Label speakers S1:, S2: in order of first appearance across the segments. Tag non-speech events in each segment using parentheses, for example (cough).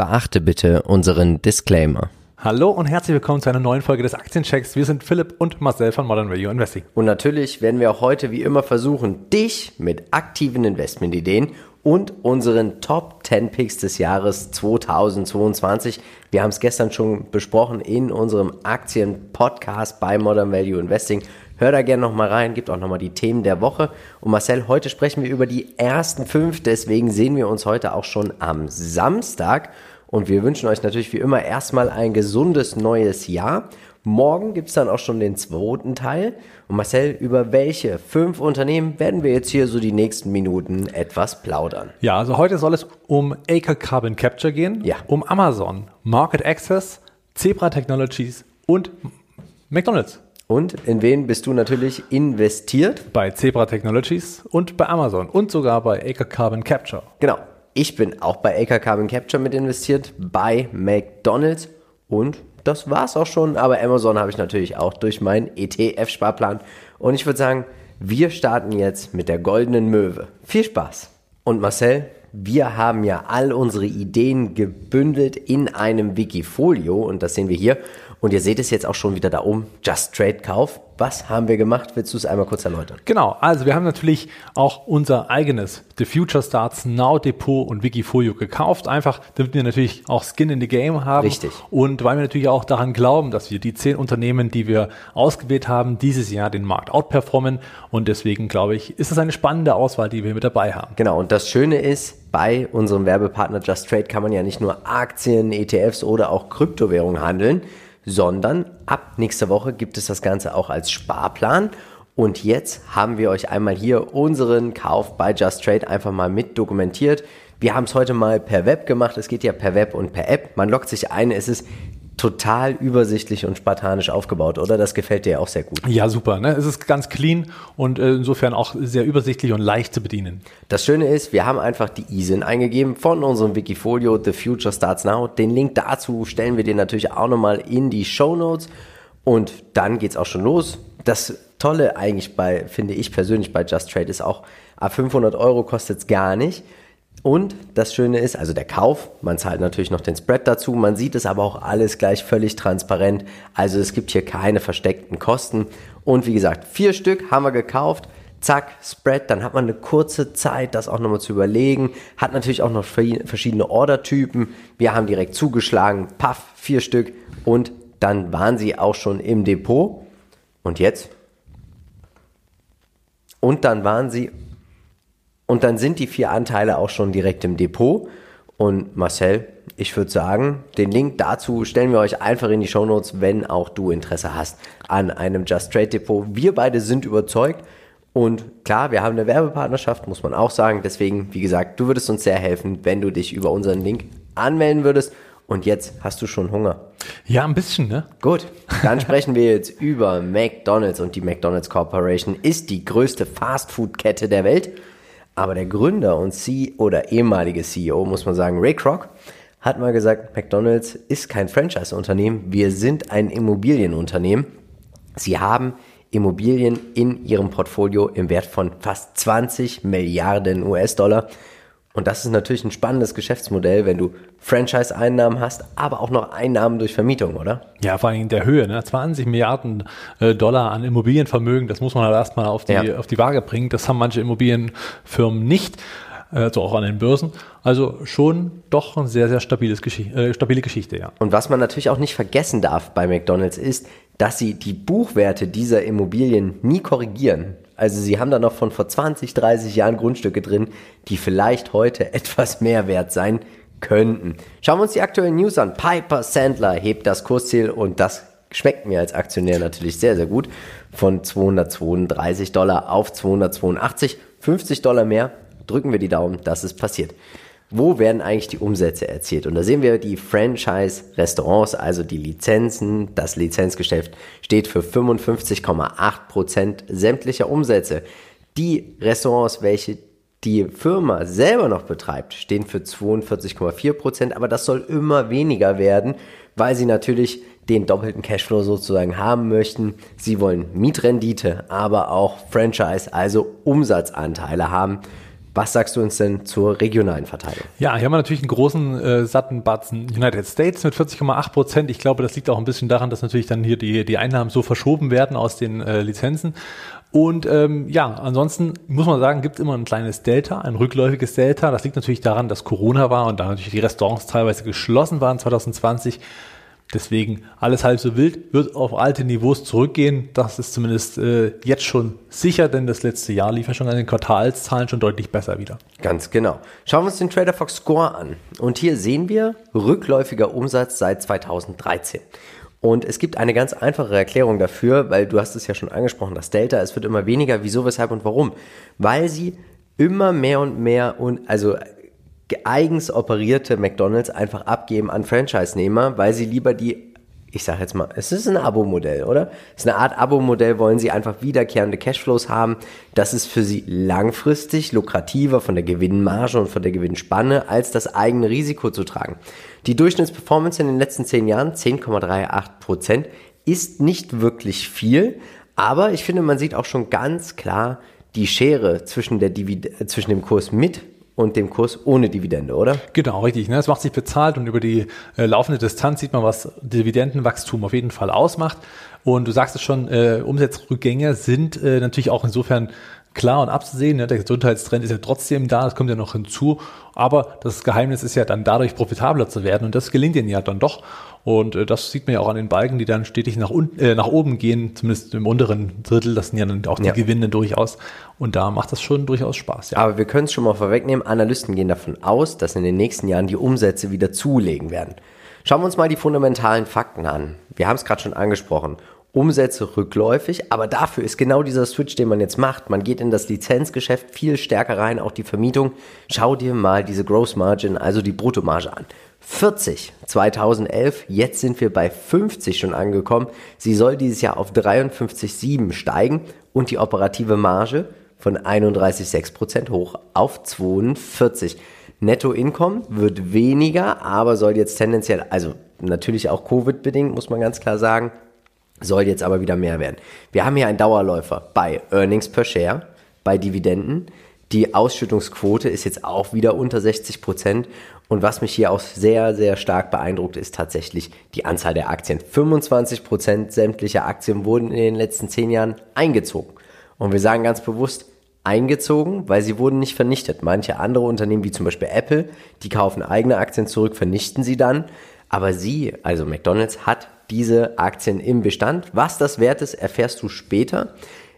S1: Beachte bitte unseren Disclaimer.
S2: Hallo und herzlich willkommen zu einer neuen Folge des Aktienchecks. Wir sind Philipp und Marcel von Modern Value Investing.
S1: Und natürlich werden wir auch heute wie immer versuchen, dich mit aktiven Investmentideen und unseren Top 10 Picks des Jahres 2022. Wir haben es gestern schon besprochen in unserem Aktien-Podcast bei Modern Value Investing. Hör da gerne nochmal rein, gibt auch nochmal die Themen der Woche. Und Marcel, heute sprechen wir über die ersten fünf, deswegen sehen wir uns heute auch schon am Samstag. Und wir wünschen euch natürlich wie immer erstmal ein gesundes neues Jahr. Morgen gibt es dann auch schon den zweiten Teil. Und Marcel, über welche fünf Unternehmen werden wir jetzt hier so die nächsten Minuten etwas plaudern?
S2: Ja, also heute soll es um Acre Carbon Capture gehen,
S1: ja.
S2: um Amazon, Market Access, Zebra Technologies und McDonald's.
S1: Und in wen bist du natürlich investiert?
S2: Bei Zebra Technologies und bei Amazon und sogar bei Acre Carbon Capture.
S1: Genau. Ich bin auch bei Acre Carbon Capture mit investiert, bei McDonald's und das war's auch schon. Aber Amazon habe ich natürlich auch durch meinen ETF-Sparplan. Und ich würde sagen, wir starten jetzt mit der goldenen Möwe. Viel Spaß. Und Marcel, wir haben ja all unsere Ideen gebündelt in einem Wikifolio und das sehen wir hier. Und ihr seht es jetzt auch schon wieder da oben. Just Trade Kauf. Was haben wir gemacht? Willst du es einmal kurz erläutern?
S2: Genau. Also wir haben natürlich auch unser eigenes The Future Starts Now Depot und Wikifolio gekauft. Einfach, damit wir natürlich auch Skin in the Game haben.
S1: Richtig.
S2: Und weil wir natürlich auch daran glauben, dass wir die zehn Unternehmen, die wir ausgewählt haben, dieses Jahr den Markt outperformen. Und deswegen glaube ich, ist es eine spannende Auswahl, die wir mit dabei haben.
S1: Genau. Und das Schöne ist, bei unserem Werbepartner Just Trade kann man ja nicht nur Aktien, ETFs oder auch Kryptowährungen handeln, sondern ab nächster Woche gibt es das Ganze auch als Sparplan. Und jetzt haben wir euch einmal hier unseren Kauf bei Just Trade einfach mal mit dokumentiert. Wir haben es heute mal per Web gemacht. Es geht ja per Web und per App. Man loggt sich ein. Es ist total übersichtlich und spartanisch aufgebaut, oder? Das gefällt dir auch sehr gut.
S2: Ja, super. Ne? Es ist ganz clean und äh, insofern auch sehr übersichtlich und leicht zu bedienen.
S1: Das Schöne ist, wir haben einfach die ISIN eingegeben von unserem Wikifolio The Future Starts Now. Den Link dazu stellen wir dir natürlich auch nochmal in die Show Notes und dann geht's auch schon los. Das Tolle eigentlich bei, finde ich persönlich bei Just Trade ist auch, ab 500 Euro kostet es gar nicht. Und das Schöne ist, also der Kauf, man zahlt natürlich noch den Spread dazu, man sieht es aber auch alles gleich völlig transparent. Also es gibt hier keine versteckten Kosten. Und wie gesagt, vier Stück haben wir gekauft. Zack, Spread, dann hat man eine kurze Zeit, das auch nochmal zu überlegen. Hat natürlich auch noch verschiedene Ordertypen. Wir haben direkt zugeschlagen, paff, vier Stück und dann waren sie auch schon im Depot. Und jetzt? Und dann waren sie und dann sind die vier Anteile auch schon direkt im Depot. Und Marcel, ich würde sagen, den Link dazu stellen wir euch einfach in die Show Notes, wenn auch du Interesse hast an einem Just Trade Depot. Wir beide sind überzeugt. Und klar, wir haben eine Werbepartnerschaft, muss man auch sagen. Deswegen, wie gesagt, du würdest uns sehr helfen, wenn du dich über unseren Link anmelden würdest. Und jetzt hast du schon Hunger.
S2: Ja, ein bisschen, ne?
S1: Gut, dann sprechen wir jetzt (laughs) über McDonald's. Und die McDonald's Corporation ist die größte Fastfood-Kette der Welt. Aber der Gründer und CEO oder ehemalige CEO, muss man sagen, Ray Kroc, hat mal gesagt, McDonald's ist kein Franchise-Unternehmen, wir sind ein Immobilienunternehmen. Sie haben Immobilien in ihrem Portfolio im Wert von fast 20 Milliarden US-Dollar. Und das ist natürlich ein spannendes Geschäftsmodell, wenn du Franchise-Einnahmen hast, aber auch noch Einnahmen durch Vermietung, oder?
S2: Ja, vor allem in der Höhe, ne? 20 Milliarden äh, Dollar an Immobilienvermögen, das muss man halt erstmal auf die, ja. auf die Waage bringen. Das haben manche Immobilienfirmen nicht, also auch an den Börsen. Also schon doch ein sehr, sehr stabiles Geschichte, äh, stabile Geschichte, ja.
S1: Und was man natürlich auch nicht vergessen darf bei McDonalds ist, dass sie die Buchwerte dieser Immobilien nie korrigieren. Also sie haben da noch von vor 20, 30 Jahren Grundstücke drin, die vielleicht heute (laughs) etwas mehr wert sein könnten. Schauen wir uns die aktuellen News an. Piper Sandler hebt das Kursziel und das schmeckt mir als Aktionär natürlich sehr, sehr gut. Von 232 Dollar auf 282, 50 Dollar mehr. Drücken wir die Daumen, dass es passiert wo werden eigentlich die Umsätze erzielt? Und da sehen wir die Franchise-Restaurants, also die Lizenzen, das Lizenzgeschäft steht für 55,8 Prozent sämtlicher Umsätze. Die Restaurants, welche die Firma selber noch betreibt, stehen für 42,4 Prozent, aber das soll immer weniger werden, weil sie natürlich den doppelten Cashflow sozusagen haben möchten. Sie wollen Mietrendite, aber auch Franchise, also Umsatzanteile haben. Was sagst du uns denn zur regionalen Verteilung?
S2: Ja, hier haben wir natürlich einen großen, äh, satten Batzen United States mit 40,8 Prozent. Ich glaube, das liegt auch ein bisschen daran, dass natürlich dann hier die, die Einnahmen so verschoben werden aus den äh, Lizenzen. Und ähm, ja, ansonsten muss man sagen, gibt es immer ein kleines Delta, ein rückläufiges Delta. Das liegt natürlich daran, dass Corona war und da natürlich die Restaurants teilweise geschlossen waren 2020. Deswegen alles halb so wild, wird auf alte Niveaus zurückgehen. Das ist zumindest äh, jetzt schon sicher, denn das letzte Jahr lief ja schon an den Quartalszahlen schon deutlich besser wieder.
S1: Ganz genau. Schauen wir uns den Trader Fox Score an. Und hier sehen wir rückläufiger Umsatz seit 2013. Und es gibt eine ganz einfache Erklärung dafür, weil du hast es ja schon angesprochen, das Delta, es wird immer weniger. Wieso, weshalb und warum? Weil sie immer mehr und mehr und also eigens operierte McDonalds einfach abgeben an Franchise-Nehmer, weil sie lieber die, ich sage jetzt mal, es ist ein Abo-Modell, oder? Es ist eine Art Abo-Modell, wollen sie einfach wiederkehrende Cashflows haben. Das ist für sie langfristig lukrativer von der Gewinnmarge und von der Gewinnspanne, als das eigene Risiko zu tragen. Die Durchschnittsperformance in den letzten zehn Jahren, 10,38 Prozent, ist nicht wirklich viel, aber ich finde, man sieht auch schon ganz klar die Schere zwischen, der Divid zwischen dem Kurs mit und dem Kurs ohne Dividende, oder?
S2: Genau, richtig. Ne? Es macht sich bezahlt und über die äh, laufende Distanz sieht man, was Dividendenwachstum auf jeden Fall ausmacht. Und du sagst es schon, äh, Umsatzrückgänge sind äh, natürlich auch insofern klar und abzusehen. Ne? Der Gesundheitstrend ist ja trotzdem da, das kommt ja noch hinzu. Aber das Geheimnis ist ja dann dadurch profitabler zu werden und das gelingt ihnen ja dann doch. Und äh, das sieht man ja auch an den Balken, die dann stetig nach, unten, äh, nach oben gehen, zumindest im unteren Drittel. Das sind ja dann auch die ja. Gewinne durchaus. Und da macht das schon durchaus Spaß.
S1: Ja. Aber wir können es schon mal vorwegnehmen. Analysten gehen davon aus, dass in den nächsten Jahren die Umsätze wieder zulegen werden. Schauen wir uns mal die fundamentalen Fakten an. Wir haben es gerade schon angesprochen. Umsätze rückläufig, aber dafür ist genau dieser Switch, den man jetzt macht. Man geht in das Lizenzgeschäft viel stärker rein, auch die Vermietung. Schau dir mal diese Gross Margin, also die Bruttomarge an. 40 2011, jetzt sind wir bei 50 schon angekommen. Sie soll dieses Jahr auf 53,7 steigen und die operative Marge von 31,6% hoch auf 42. Nettoinkommen wird weniger, aber soll jetzt tendenziell, also natürlich auch Covid-bedingt, muss man ganz klar sagen, soll jetzt aber wieder mehr werden. Wir haben hier einen Dauerläufer bei Earnings per Share, bei Dividenden. Die Ausschüttungsquote ist jetzt auch wieder unter 60 Prozent. Und was mich hier auch sehr, sehr stark beeindruckt, ist tatsächlich die Anzahl der Aktien. 25 Prozent sämtlicher Aktien wurden in den letzten zehn Jahren eingezogen. Und wir sagen ganz bewusst, eingezogen, weil sie wurden nicht vernichtet. Manche andere Unternehmen, wie zum Beispiel Apple, die kaufen eigene Aktien zurück, vernichten sie dann. Aber sie, also McDonald's, hat diese Aktien im Bestand. Was das wert ist, erfährst du später.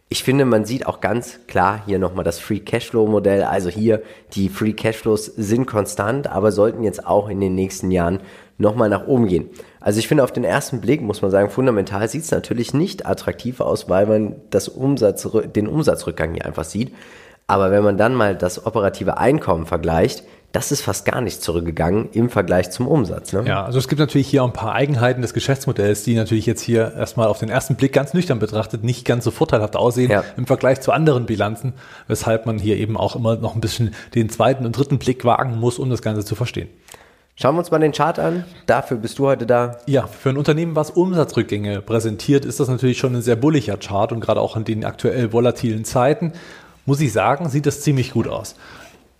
S1: Ich finde, man sieht auch ganz klar hier nochmal das Free Cashflow Modell. Also hier die Free Cashflows sind konstant, aber sollten jetzt auch in den nächsten Jahren nochmal nach oben gehen. Also ich finde, auf den ersten Blick muss man sagen, fundamental sieht es natürlich nicht attraktiv aus, weil man das Umsatz, den Umsatzrückgang hier einfach sieht. Aber wenn man dann mal das operative Einkommen vergleicht, das ist fast gar nicht zurückgegangen im Vergleich zum Umsatz. Ne?
S2: Ja, also es gibt natürlich hier auch ein paar Eigenheiten des Geschäftsmodells, die natürlich jetzt hier erstmal auf den ersten Blick ganz nüchtern betrachtet nicht ganz so vorteilhaft aussehen ja. im Vergleich zu anderen Bilanzen, weshalb man hier eben auch immer noch ein bisschen den zweiten und dritten Blick wagen muss, um das Ganze zu verstehen.
S1: Schauen wir uns mal den Chart an. Dafür bist du heute da.
S2: Ja, für ein Unternehmen, was Umsatzrückgänge präsentiert, ist das natürlich schon ein sehr bulliger Chart und gerade auch in den aktuell volatilen Zeiten, muss ich sagen, sieht das ziemlich gut aus.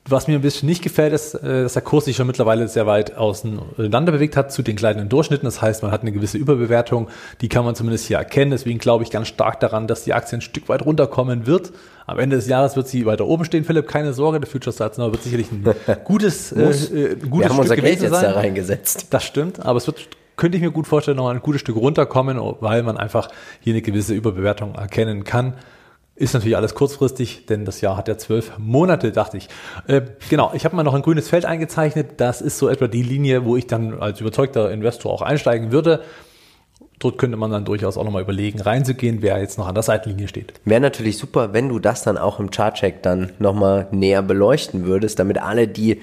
S2: Was mir ein bisschen nicht gefällt, ist, äh, dass der Kurs sich schon mittlerweile sehr weit auseinander bewegt hat zu den kleinen Durchschnitten. Das heißt, man hat eine gewisse Überbewertung, die kann man zumindest hier erkennen. Deswegen glaube ich ganz stark daran, dass die Aktie ein Stück weit runterkommen wird. Am Ende des Jahres wird sie weiter oben stehen, Philipp. Keine Sorge, der Future Starts Now wird sicherlich ein (laughs) gutes, äh,
S1: äh, gutes Wir haben unser Geld jetzt sein. da reingesetzt.
S2: Das stimmt, aber es wird könnte ich mir gut vorstellen, noch ein gutes Stück runterkommen, weil man einfach hier eine gewisse Überbewertung erkennen kann. Ist natürlich alles kurzfristig, denn das Jahr hat ja zwölf Monate, dachte ich. Äh, genau, ich habe mal noch ein grünes Feld eingezeichnet. Das ist so etwa die Linie, wo ich dann als überzeugter Investor auch einsteigen würde. Dort könnte man dann durchaus auch nochmal überlegen, reinzugehen, wer jetzt noch an der Seitenlinie steht.
S1: Wäre natürlich super, wenn du das dann auch im Chartcheck dann nochmal näher beleuchten würdest, damit alle, die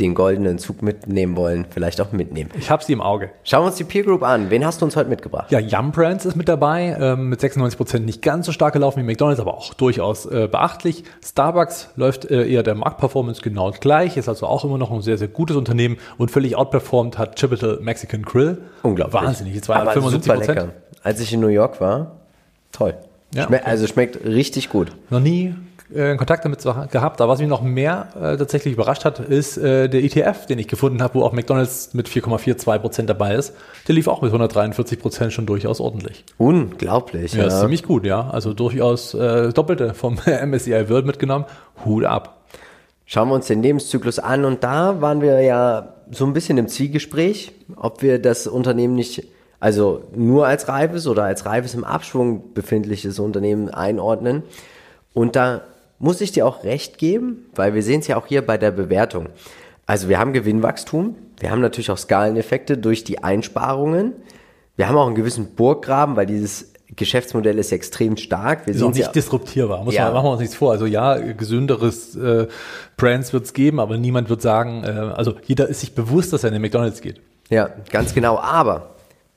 S1: den goldenen Zug mitnehmen wollen, vielleicht auch mitnehmen.
S2: Ich habe sie im Auge.
S1: Schauen wir uns die Peer Group an. Wen hast du uns heute mitgebracht?
S2: Ja, Yum Brands ist mit dabei, ähm, mit 96 Prozent nicht ganz so stark gelaufen wie McDonald's, aber auch durchaus äh, beachtlich. Starbucks läuft äh, eher der Marktperformance genau gleich, ist also auch immer noch ein sehr, sehr gutes Unternehmen und völlig outperformed hat Chipotle Mexican Grill.
S1: Unglaublich.
S2: Wahnsinnig,
S1: 275 Prozent. Als ich in New York war, toll. Ja, Schme okay. Also schmeckt richtig gut.
S2: Noch nie äh, Kontakt damit gehabt, aber was mich noch mehr äh, tatsächlich überrascht hat, ist äh, der ETF, den ich gefunden habe, wo auch McDonalds mit 4,42 Prozent dabei ist. Der lief auch mit 143 Prozent schon durchaus ordentlich.
S1: Unglaublich.
S2: Ja, ja. ziemlich gut, ja. Also durchaus äh, Doppelte vom (laughs) MSCI World mitgenommen. Hut ab.
S1: Schauen wir uns den Lebenszyklus an und da waren wir ja so ein bisschen im Zielgespräch, ob wir das Unternehmen nicht also nur als reifes oder als reifes im Abschwung befindliches Unternehmen einordnen. Und da muss ich dir auch recht geben, weil wir sehen es ja auch hier bei der Bewertung. Also wir haben Gewinnwachstum, wir haben natürlich auch Skaleneffekte durch die Einsparungen. Wir haben auch einen gewissen Burggraben, weil dieses Geschäftsmodell ist extrem stark.
S2: Wir auch nicht ja, disruptierbar. Muss ja. man, machen wir uns nichts vor. Also ja, gesünderes äh, Brands wird es geben, aber niemand wird sagen, äh, also jeder ist sich bewusst, dass er in den McDonalds geht.
S1: Ja, ganz genau. Aber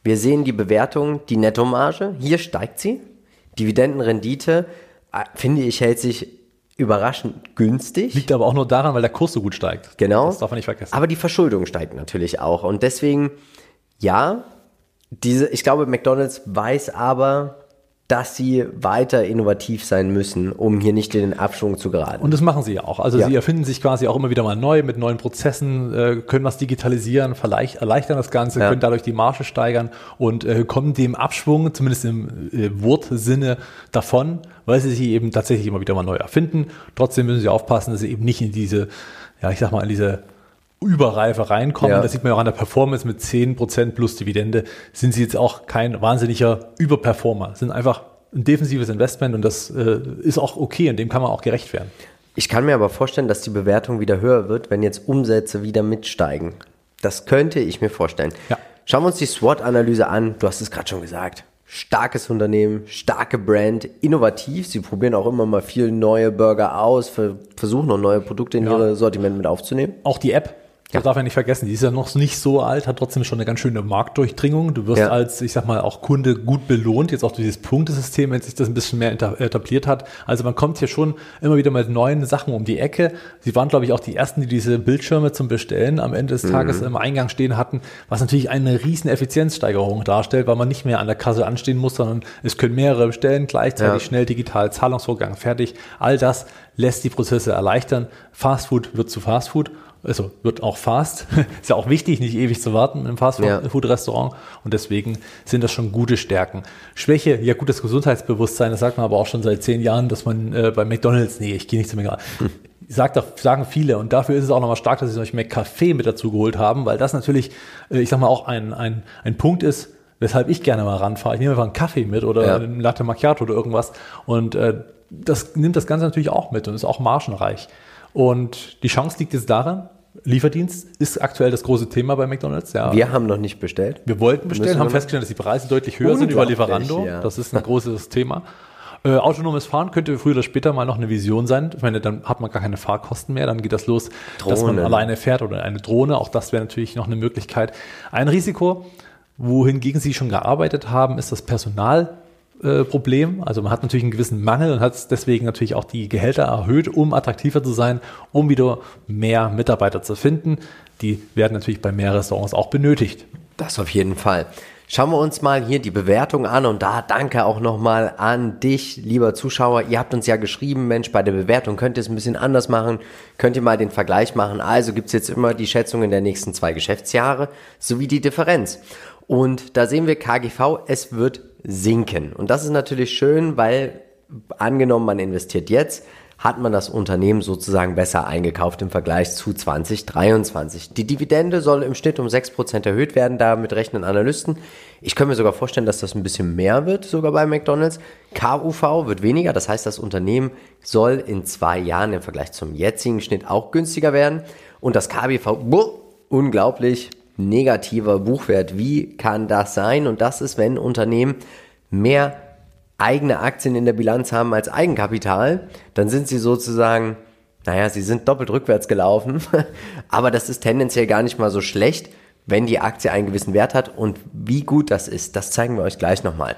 S1: wir sehen die Bewertung, die Nettomarge. Hier steigt sie. Dividendenrendite, äh, finde ich, hält sich überraschend günstig.
S2: Liegt aber auch nur daran, weil der Kurs so gut steigt.
S1: Genau.
S2: Das darf man nicht vergessen.
S1: Aber die Verschuldung steigt natürlich auch. Und deswegen, ja, diese, ich glaube, McDonald's weiß aber, dass sie weiter innovativ sein müssen, um hier nicht in den Abschwung zu geraten.
S2: Und das machen sie ja auch. Also ja. sie erfinden sich quasi auch immer wieder mal neu mit neuen Prozessen, äh, können was digitalisieren, erleichtern das Ganze, ja. können dadurch die Marge steigern und äh, kommen dem Abschwung, zumindest im äh, Wortsinne, davon, weil sie sich eben tatsächlich immer wieder mal neu erfinden. Trotzdem müssen sie aufpassen, dass sie eben nicht in diese, ja, ich sag mal, in diese Überreife reinkommen. Ja. Das sieht man ja auch an der Performance mit 10% plus Dividende. Sind sie jetzt auch kein wahnsinniger Überperformer. Sind einfach ein defensives Investment und das äh, ist auch okay und dem kann man auch gerecht werden.
S1: Ich kann mir aber vorstellen, dass die Bewertung wieder höher wird, wenn jetzt Umsätze wieder mitsteigen. Das könnte ich mir vorstellen. Ja. Schauen wir uns die SWOT-Analyse an. Du hast es gerade schon gesagt. Starkes Unternehmen, starke Brand, innovativ. Sie probieren auch immer mal viel neue Burger aus, versuchen noch neue Produkte in ja. ihre Sortiment mit aufzunehmen.
S2: Auch die App das darf man nicht vergessen. Die ist ja noch nicht so alt, hat trotzdem schon eine ganz schöne Marktdurchdringung. Du wirst ja. als, ich sag mal, auch Kunde gut belohnt, jetzt auch durch dieses Punktesystem, wenn sich das ein bisschen mehr etabliert hat. Also man kommt hier schon immer wieder mit neuen Sachen um die Ecke. Sie waren, glaube ich, auch die ersten, die diese Bildschirme zum Bestellen am Ende des mhm. Tages im Eingang stehen hatten, was natürlich eine riesen Effizienzsteigerung darstellt, weil man nicht mehr an der Kasse anstehen muss, sondern es können mehrere bestellen, gleichzeitig ja. schnell digital Zahlungsvorgang fertig. All das lässt die Prozesse erleichtern. Fastfood wird zu Fastfood also wird auch fast. (laughs) ist ja auch wichtig, nicht ewig zu warten im Fastfood-Restaurant. Ja. Und deswegen sind das schon gute Stärken. Schwäche, ja gutes Gesundheitsbewusstsein, das sagt man aber auch schon seit zehn Jahren, dass man äh, bei McDonalds, nee, ich gehe nicht zu McDonalds. Hm. Sagt, sagen viele und dafür ist es auch nochmal stark, dass sie euch McCafé mit dazu geholt haben, weil das natürlich, äh, ich sag mal, auch ein, ein, ein Punkt ist, weshalb ich gerne mal ranfahre. Ich nehme einfach einen Kaffee mit oder ja. einen Latte Macchiato oder irgendwas und äh, das nimmt das Ganze natürlich auch mit und ist auch margenreich. Und die Chance liegt jetzt daran, Lieferdienst ist aktuell das große Thema bei McDonalds.
S1: Ja. Wir haben noch nicht bestellt.
S2: Wir wollten bestellen, haben festgestellt, dass die Preise deutlich höher sind über Lieferando. Ja. Das ist ein großes (laughs) Thema. Äh, autonomes Fahren könnte früher oder später mal noch eine Vision sein. Ich meine, dann hat man gar keine Fahrkosten mehr. Dann geht das los, Drohnen. dass man alleine fährt oder eine Drohne. Auch das wäre natürlich noch eine Möglichkeit. Ein Risiko, wohingegen Sie schon gearbeitet haben, ist das Personal Problem. Also man hat natürlich einen gewissen Mangel und hat deswegen natürlich auch die Gehälter erhöht, um attraktiver zu sein, um wieder mehr Mitarbeiter zu finden. Die werden natürlich bei mehr Restaurants auch benötigt.
S1: Das auf jeden Fall. Schauen wir uns mal hier die Bewertung an und da danke auch nochmal an dich, lieber Zuschauer. Ihr habt uns ja geschrieben, Mensch, bei der Bewertung könnt ihr es ein bisschen anders machen, könnt ihr mal den Vergleich machen. Also gibt es jetzt immer die Schätzungen der nächsten zwei Geschäftsjahre sowie die Differenz. Und da sehen wir KGV, es wird sinken. Und das ist natürlich schön, weil angenommen, man investiert jetzt, hat man das Unternehmen sozusagen besser eingekauft im Vergleich zu 2023. Die Dividende soll im Schnitt um 6% erhöht werden, damit rechnen Analysten. Ich könnte mir sogar vorstellen, dass das ein bisschen mehr wird, sogar bei McDonald's. KUV wird weniger, das heißt, das Unternehmen soll in zwei Jahren im Vergleich zum jetzigen Schnitt auch günstiger werden. Und das KBV, unglaublich, negativer Buchwert. Wie kann das sein? Und das ist, wenn Unternehmen mehr eigene Aktien in der Bilanz haben als Eigenkapital, dann sind sie sozusagen, naja, sie sind doppelt rückwärts gelaufen, (laughs) aber das ist tendenziell gar nicht mal so schlecht, wenn die Aktie einen gewissen Wert hat und wie gut das ist, das zeigen wir euch gleich nochmal.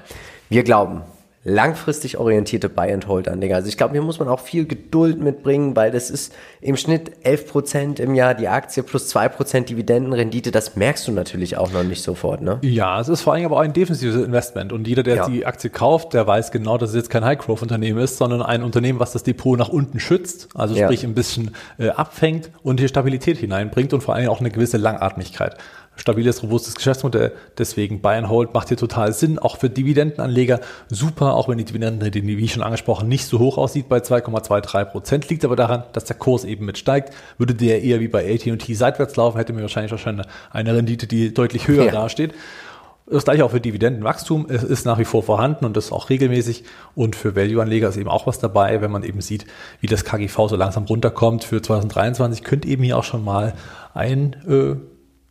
S1: Wir glauben, langfristig orientierte Buy-and-Hold-Anleger. Also ich glaube, hier muss man auch viel Geduld mitbringen, weil das ist im Schnitt 11% im Jahr die Aktie plus 2% Dividendenrendite. Das merkst du natürlich auch noch nicht sofort. Ne?
S2: Ja, es ist vor allem aber auch ein defensives Investment. Und jeder, der ja. die Aktie kauft, der weiß genau, dass es jetzt kein High-Growth-Unternehmen ist, sondern ein Unternehmen, was das Depot nach unten schützt, also sprich ja. ein bisschen äh, abfängt und hier Stabilität hineinbringt und vor allem auch eine gewisse Langatmigkeit stabiles, robustes Geschäftsmodell. Deswegen Buy and Hold macht hier total Sinn. Auch für Dividendenanleger super, auch wenn die Dividendenrendite, wie schon angesprochen, nicht so hoch aussieht bei 2,23 Prozent. Liegt aber daran, dass der Kurs eben mit steigt. Würde der eher wie bei AT&T seitwärts laufen, hätte mir wahrscheinlich wahrscheinlich eine Rendite, die deutlich höher ja. dasteht. Das gleiche auch für Dividendenwachstum. Es ist nach wie vor vorhanden und das auch regelmäßig. Und für Value-Anleger ist eben auch was dabei, wenn man eben sieht, wie das KGV so langsam runterkommt. Für 2023 könnte eben hier auch schon mal ein äh,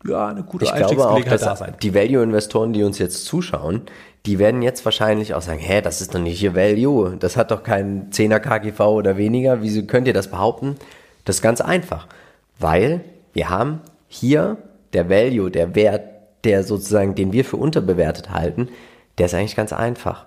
S2: ja, eine gute
S1: ich glaube auch, da sein. Die Value-Investoren, die uns jetzt zuschauen, die werden jetzt wahrscheinlich auch sagen, hä, das ist doch nicht hier Value, das hat doch keinen 10er KGV oder weniger, wieso könnt ihr das behaupten? Das ist ganz einfach, weil wir haben hier der Value, der Wert, der sozusagen, den wir für unterbewertet halten, der ist eigentlich ganz einfach.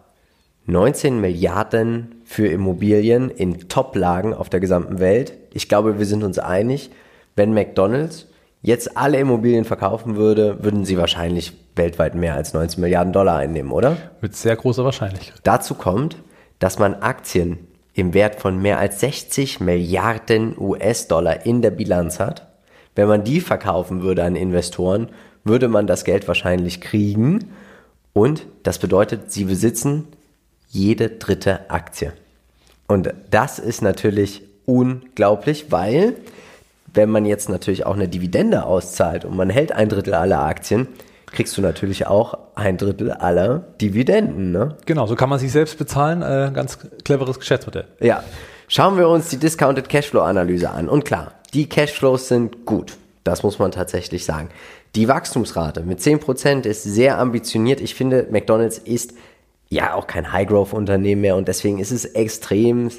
S1: 19 Milliarden für Immobilien in Top-Lagen auf der gesamten Welt. Ich glaube, wir sind uns einig, wenn McDonald's jetzt alle Immobilien verkaufen würde, würden sie wahrscheinlich weltweit mehr als 19 Milliarden Dollar einnehmen, oder?
S2: Mit sehr großer Wahrscheinlichkeit.
S1: Dazu kommt, dass man Aktien im Wert von mehr als 60 Milliarden US-Dollar in der Bilanz hat. Wenn man die verkaufen würde an Investoren, würde man das Geld wahrscheinlich kriegen. Und das bedeutet, sie besitzen jede dritte Aktie. Und das ist natürlich unglaublich, weil wenn man jetzt natürlich auch eine Dividende auszahlt und man hält ein Drittel aller Aktien, kriegst du natürlich auch ein Drittel aller Dividenden. Ne?
S2: Genau, so kann man sich selbst bezahlen. Äh, ganz cleveres Geschäftsmodell.
S1: Ja. Schauen wir uns die Discounted Cashflow Analyse an. Und klar, die Cashflows sind gut. Das muss man tatsächlich sagen. Die Wachstumsrate mit 10% ist sehr ambitioniert. Ich finde, McDonald's ist ja auch kein High-Growth-Unternehmen mehr und deswegen ist es extrem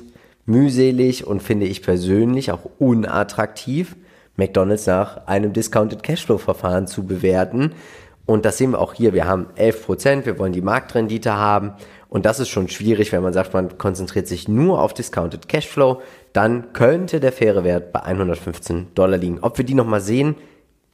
S1: mühselig und finde ich persönlich auch unattraktiv, McDonald's nach einem Discounted Cashflow Verfahren zu bewerten. Und das sehen wir auch hier. Wir haben 11 Prozent. Wir wollen die Marktrendite haben. Und das ist schon schwierig, wenn man sagt, man konzentriert sich nur auf Discounted Cashflow. Dann könnte der faire Wert bei 115 Dollar liegen. Ob wir die nochmal sehen,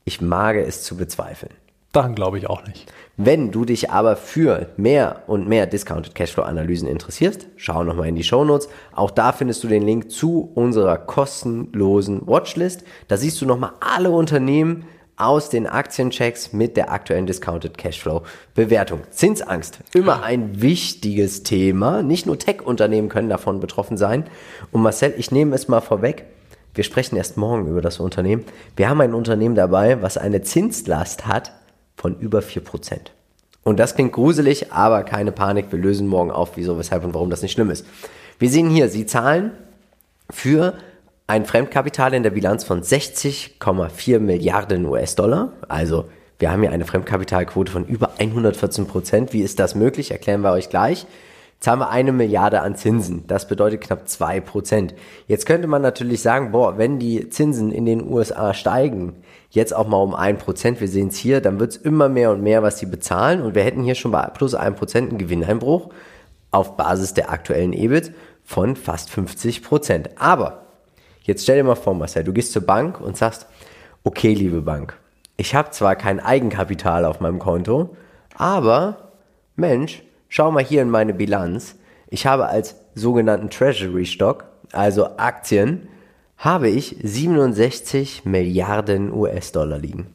S1: ich mage es zu bezweifeln.
S2: Daran glaube ich auch nicht.
S1: Wenn du dich aber für mehr und mehr Discounted Cashflow Analysen interessierst, schau nochmal in die Show Notes. Auch da findest du den Link zu unserer kostenlosen Watchlist. Da siehst du nochmal alle Unternehmen aus den Aktienchecks mit der aktuellen Discounted Cashflow Bewertung. Zinsangst, immer ein wichtiges Thema. Nicht nur Tech-Unternehmen können davon betroffen sein. Und Marcel, ich nehme es mal vorweg. Wir sprechen erst morgen über das Unternehmen. Wir haben ein Unternehmen dabei, was eine Zinslast hat von über 4%. Und das klingt gruselig, aber keine Panik, wir lösen morgen auf, wieso, weshalb und warum das nicht schlimm ist. Wir sehen hier, Sie zahlen für ein Fremdkapital in der Bilanz von 60,4 Milliarden US-Dollar. Also wir haben hier eine Fremdkapitalquote von über 114 Prozent. Wie ist das möglich? Erklären wir euch gleich zahlen wir eine Milliarde an Zinsen. Das bedeutet knapp zwei Prozent. Jetzt könnte man natürlich sagen, boah, wenn die Zinsen in den USA steigen, jetzt auch mal um ein Prozent, wir sehen es hier, dann wird es immer mehr und mehr, was sie bezahlen und wir hätten hier schon bei plus ein Prozent einen Gewinneinbruch auf Basis der aktuellen EBIT von fast 50 Prozent. Aber jetzt stell dir mal vor, Marcel, du gehst zur Bank und sagst, okay, liebe Bank, ich habe zwar kein Eigenkapital auf meinem Konto, aber Mensch, schau mal hier in meine Bilanz. Ich habe als sogenannten Treasury Stock, also Aktien, habe ich 67 Milliarden US-Dollar liegen.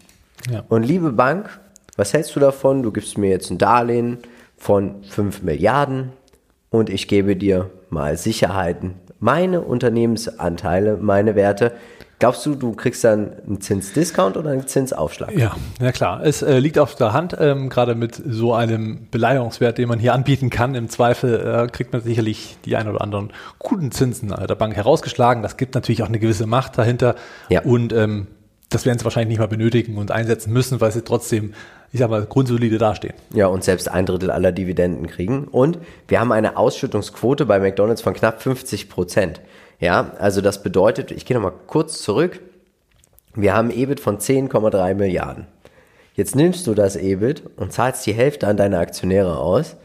S1: Ja. Und liebe Bank, was hältst du davon? Du gibst mir jetzt ein Darlehen von 5 Milliarden und ich gebe dir mal Sicherheiten, meine Unternehmensanteile, meine Werte Glaubst du, du kriegst dann einen Zinsdiscount oder einen Zinsaufschlag?
S2: Ja, ja klar. Es äh, liegt auf der Hand, ähm, gerade mit so einem Beleihungswert, den man hier anbieten kann. Im Zweifel äh, kriegt man sicherlich die ein oder anderen guten Zinsen der Bank herausgeschlagen. Das gibt natürlich auch eine gewisse Macht dahinter. Ja. Und ähm, das werden sie wahrscheinlich nicht mal benötigen und einsetzen müssen, weil sie trotzdem, ich sag mal, grundsolide dastehen.
S1: Ja, und selbst ein Drittel aller Dividenden kriegen. Und wir haben eine Ausschüttungsquote bei McDonalds von knapp 50 Prozent. Ja, also das bedeutet, ich gehe nochmal kurz zurück. Wir haben EBIT von 10,3 Milliarden. Jetzt nimmst du das EBIT und zahlst die Hälfte an deine Aktionäre aus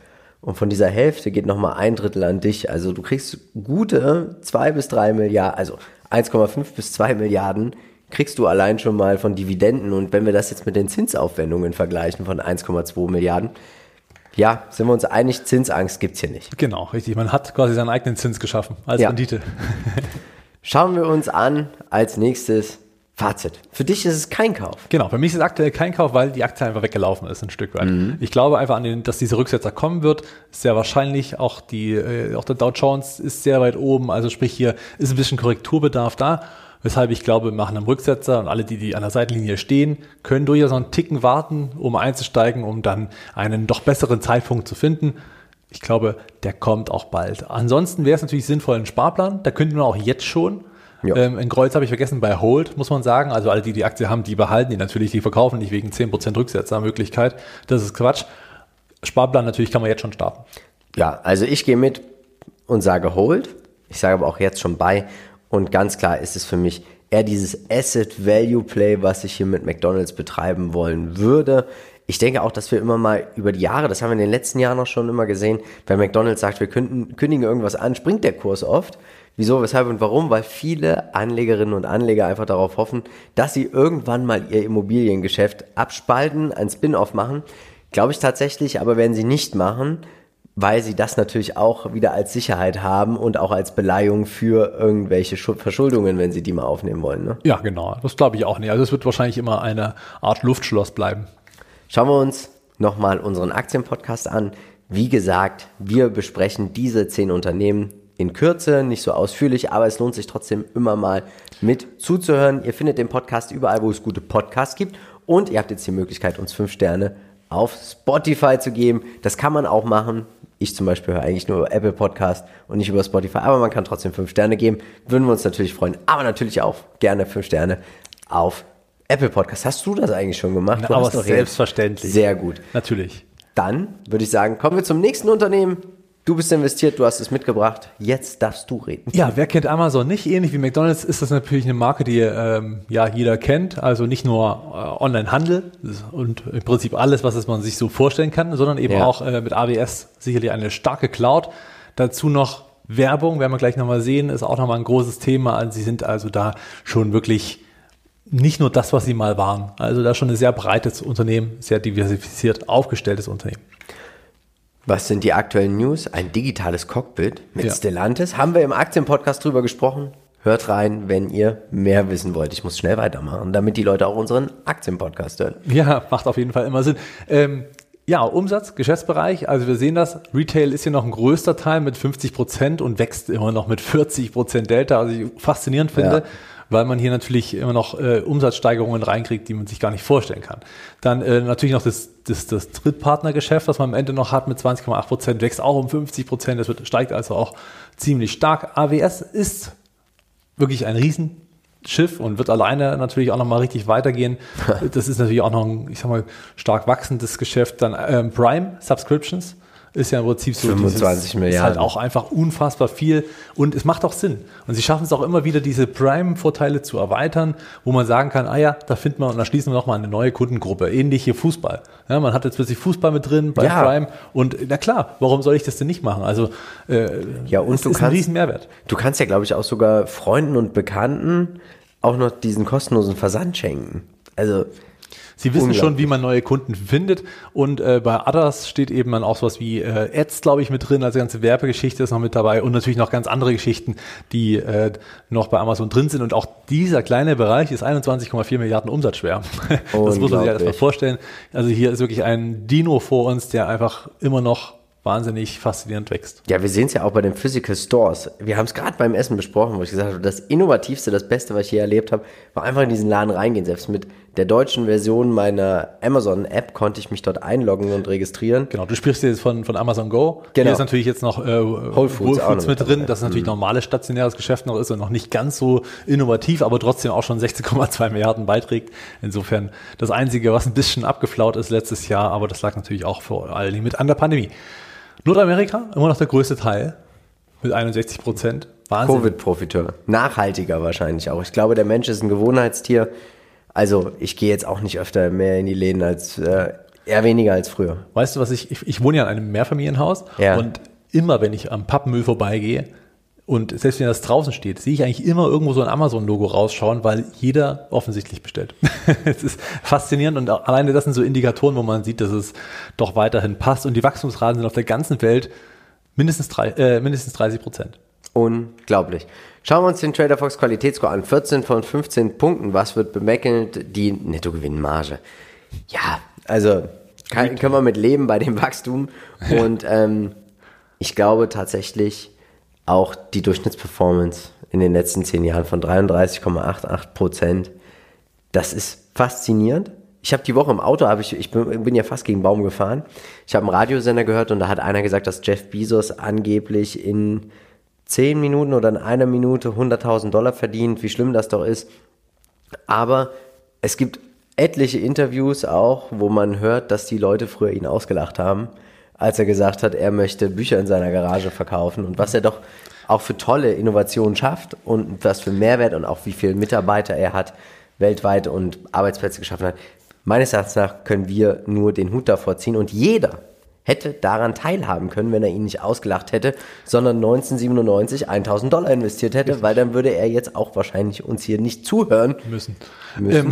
S1: Und von dieser Hälfte geht nochmal ein Drittel an dich. Also du kriegst gute zwei bis drei Milliarden, also 1,5 bis 2 Milliarden kriegst du allein schon mal von Dividenden. Und wenn wir das jetzt mit den Zinsaufwendungen vergleichen von 1,2 Milliarden, ja, sind wir uns einig, Zinsangst gibt es hier nicht.
S2: Genau, richtig. Man hat quasi seinen eigenen Zins geschaffen als ja. Rendite. (laughs)
S1: Schauen wir uns an als nächstes Fazit. Für dich ist es kein Kauf.
S2: Genau, für mich ist es aktuell kein Kauf, weil die Aktie einfach weggelaufen ist, ein Stück weit. Mhm. Ich glaube einfach an den, dass dieser Rücksetzer kommen wird. Ist sehr wahrscheinlich. Auch die, äh, auch der Dow Jones ist sehr weit oben. Also sprich hier ist ein bisschen Korrekturbedarf da. Weshalb ich glaube, wir machen einen Rücksetzer und alle, die, die an der Seitenlinie stehen, können durchaus noch einen Ticken warten, um einzusteigen, um dann einen doch besseren Zeitpunkt zu finden. Ich glaube, der kommt auch bald. Ansonsten wäre es natürlich sinnvoll, einen Sparplan. Da könnte man auch jetzt schon. Ja. Ähm, in Kreuz habe ich vergessen, bei Hold muss man sagen. Also alle, die die Aktie haben, die behalten die natürlich, die verkaufen nicht wegen 10% Rücksetzermöglichkeit. Das ist Quatsch. Sparplan natürlich kann man jetzt schon starten.
S1: Ja, also ich gehe mit und sage Hold. Ich sage aber auch jetzt schon bei. Und ganz klar ist es für mich eher dieses Asset-Value-Play, was ich hier mit McDonalds betreiben wollen würde. Ich denke auch, dass wir immer mal über die Jahre, das haben wir in den letzten Jahren auch schon immer gesehen, wenn McDonalds sagt, wir könnten, kündigen irgendwas an, springt der Kurs oft. Wieso, weshalb und warum? Weil viele Anlegerinnen und Anleger einfach darauf hoffen, dass sie irgendwann mal ihr Immobiliengeschäft abspalten, ein Spin-off machen. Glaube ich tatsächlich, aber werden sie nicht machen, weil sie das natürlich auch wieder als Sicherheit haben und auch als Beleihung für irgendwelche Verschuldungen, wenn sie die mal aufnehmen wollen. Ne?
S2: Ja, genau. Das glaube ich auch nicht. Also es wird wahrscheinlich immer eine Art Luftschloss bleiben.
S1: Schauen wir uns nochmal unseren Aktienpodcast an. Wie gesagt, wir besprechen diese zehn Unternehmen in Kürze, nicht so ausführlich, aber es lohnt sich trotzdem immer mal mit zuzuhören. Ihr findet den Podcast überall, wo es gute Podcasts gibt und ihr habt jetzt die Möglichkeit, uns fünf Sterne auf Spotify zu geben. Das kann man auch machen. Ich zum Beispiel höre eigentlich nur über Apple Podcast und nicht über Spotify, aber man kann trotzdem fünf Sterne geben. Würden wir uns natürlich freuen, aber natürlich auch gerne fünf Sterne auf Apple Podcast. Hast du das eigentlich schon gemacht?
S2: Na, aber selbstverständlich.
S1: Sehr gut.
S2: Natürlich.
S1: Dann würde ich sagen, kommen wir zum nächsten Unternehmen. Du bist investiert, du hast es mitgebracht. Jetzt darfst du reden.
S2: Ja, wer kennt Amazon nicht? Ähnlich wie McDonald's ist das natürlich eine Marke, die ähm, ja jeder kennt. Also nicht nur äh, Online-Handel und im Prinzip alles, was man sich so vorstellen kann, sondern eben ja. auch äh, mit AWS sicherlich eine starke Cloud. Dazu noch Werbung, werden wir gleich nochmal sehen, ist auch nochmal ein großes Thema. Also sie sind also da schon wirklich nicht nur das, was sie mal waren. Also da schon ein sehr breites Unternehmen, sehr diversifiziert aufgestelltes Unternehmen.
S1: Was sind die aktuellen News? Ein digitales Cockpit mit ja. Stellantis. Haben wir im Aktienpodcast drüber gesprochen? Hört rein, wenn ihr mehr wissen wollt. Ich muss schnell weitermachen, damit die Leute auch unseren Aktienpodcast hören.
S2: Ja, macht auf jeden Fall immer Sinn. Ähm, ja, Umsatz, Geschäftsbereich. Also wir sehen das. Retail ist hier noch ein größter Teil mit 50 Prozent und wächst immer noch mit 40 Prozent Delta. Also ich faszinierend finde. Ja weil man hier natürlich immer noch äh, Umsatzsteigerungen reinkriegt, die man sich gar nicht vorstellen kann. Dann äh, natürlich noch das, das, das Drittpartnergeschäft, was man am Ende noch hat mit 20,8 Prozent, wächst auch um 50 Prozent, das wird, steigt also auch ziemlich stark. AWS ist wirklich ein Riesenschiff und wird alleine natürlich auch nochmal richtig weitergehen. (laughs) Das ist natürlich auch noch ein, ich sag mal, stark wachsendes Geschäft. Dann ähm, Prime Subscriptions ist ja im Prinzip so
S1: 25 dieses, Milliarden. Ist
S2: halt auch einfach unfassbar viel und es macht auch Sinn. Und sie schaffen es auch immer wieder, diese Prime-Vorteile zu erweitern, wo man sagen kann, ah ja, da findet man und da schließen wir nochmal eine neue Kundengruppe, ähnlich hier Fußball. Ja, man hat jetzt plötzlich Fußball mit drin bei ja. Prime und na klar, warum soll ich das denn nicht machen? Also
S1: äh, ja, und du
S2: ist
S1: kannst,
S2: ein riesen Mehrwert.
S1: Du kannst ja, glaube ich, auch sogar Freunden und Bekannten auch noch diesen kostenlosen Versand schenken. Also
S2: Sie wissen schon, wie man neue Kunden findet. Und äh, bei Others steht eben dann auch sowas wie äh, Ads, glaube ich, mit drin. Also ganze Werbegeschichte ist noch mit dabei und natürlich noch ganz andere Geschichten, die äh, noch bei Amazon drin sind. Und auch dieser kleine Bereich ist 21,4 Milliarden Umsatz schwer. (laughs) das muss man sich erstmal vorstellen. Also hier ist wirklich ein Dino vor uns, der einfach immer noch wahnsinnig faszinierend wächst.
S1: Ja, wir sehen es ja auch bei den Physical Stores. Wir haben es gerade beim Essen besprochen, wo ich gesagt habe, das Innovativste, das Beste, was ich je erlebt habe, war einfach in diesen Laden reingehen. Selbst mit der deutschen Version meiner Amazon-App konnte ich mich dort einloggen und registrieren.
S2: Genau, du sprichst jetzt von, von Amazon Go.
S1: Genau.
S2: Hier ist natürlich jetzt noch äh, Whole Foods, Whole Foods mit, drin, das natürlich mhm. normales stationäres Geschäft noch ist und noch nicht ganz so innovativ, aber trotzdem auch schon 16,2 (laughs) Milliarden beiträgt. Insofern das Einzige, was ein bisschen abgeflaut ist letztes Jahr, aber das lag natürlich auch vor allen Dingen mit an der Pandemie. Nordamerika, immer noch der größte Teil mit 61 Prozent.
S1: Covid-Profiteur. Nachhaltiger wahrscheinlich auch. Ich glaube, der Mensch ist ein Gewohnheitstier. Also ich gehe jetzt auch nicht öfter mehr in die Läden als äh, Eher weniger als früher.
S2: Weißt du, was ich, ich, ich wohne ja in einem Mehrfamilienhaus
S1: Ja.
S2: und immer, wenn ich am Pappmüll vorbeigehe und selbst wenn das draußen steht, sehe ich eigentlich immer irgendwo so ein Amazon-Logo rausschauen, weil jeder offensichtlich bestellt. (laughs) Es ist faszinierend und alleine das sind so Indikatoren, wo man sieht, dass es doch weiterhin passt und die Wachstumsraten sind auf der ganzen Welt mindestens, drei, äh, mindestens 30 Prozent.
S1: Unglaublich. Schauen wir uns den Trader Fox Qualitätsscore an. 14 von 15 Punkten. Was wird bemängelt? Die Nettogewinnmarge. Ja, also kann, können wir mit leben bei dem Wachstum. Und ähm, ich glaube tatsächlich auch die Durchschnittsperformance in den letzten zehn Jahren von 33,88 Prozent. Das ist faszinierend. Ich habe die Woche im Auto, habe ich, ich bin, bin ja fast gegen Baum gefahren. Ich habe einen Radiosender gehört und da hat einer gesagt, dass Jeff Bezos angeblich in 10 Minuten oder in einer Minute 100.000 Dollar verdient, wie schlimm das doch ist. Aber es gibt etliche Interviews auch, wo man hört, dass die Leute früher ihn ausgelacht haben, als er gesagt hat, er möchte Bücher in seiner Garage verkaufen und was er doch auch für tolle Innovationen schafft und was für Mehrwert und auch wie viele Mitarbeiter er hat weltweit und Arbeitsplätze geschaffen hat. Meines Erachtens nach können wir nur den Hut davor ziehen und jeder hätte daran teilhaben können, wenn er ihn nicht ausgelacht hätte, sondern 1997 1000 Dollar investiert hätte, weil dann würde er jetzt auch wahrscheinlich uns hier nicht zuhören.
S2: Müssen.
S1: Müssen.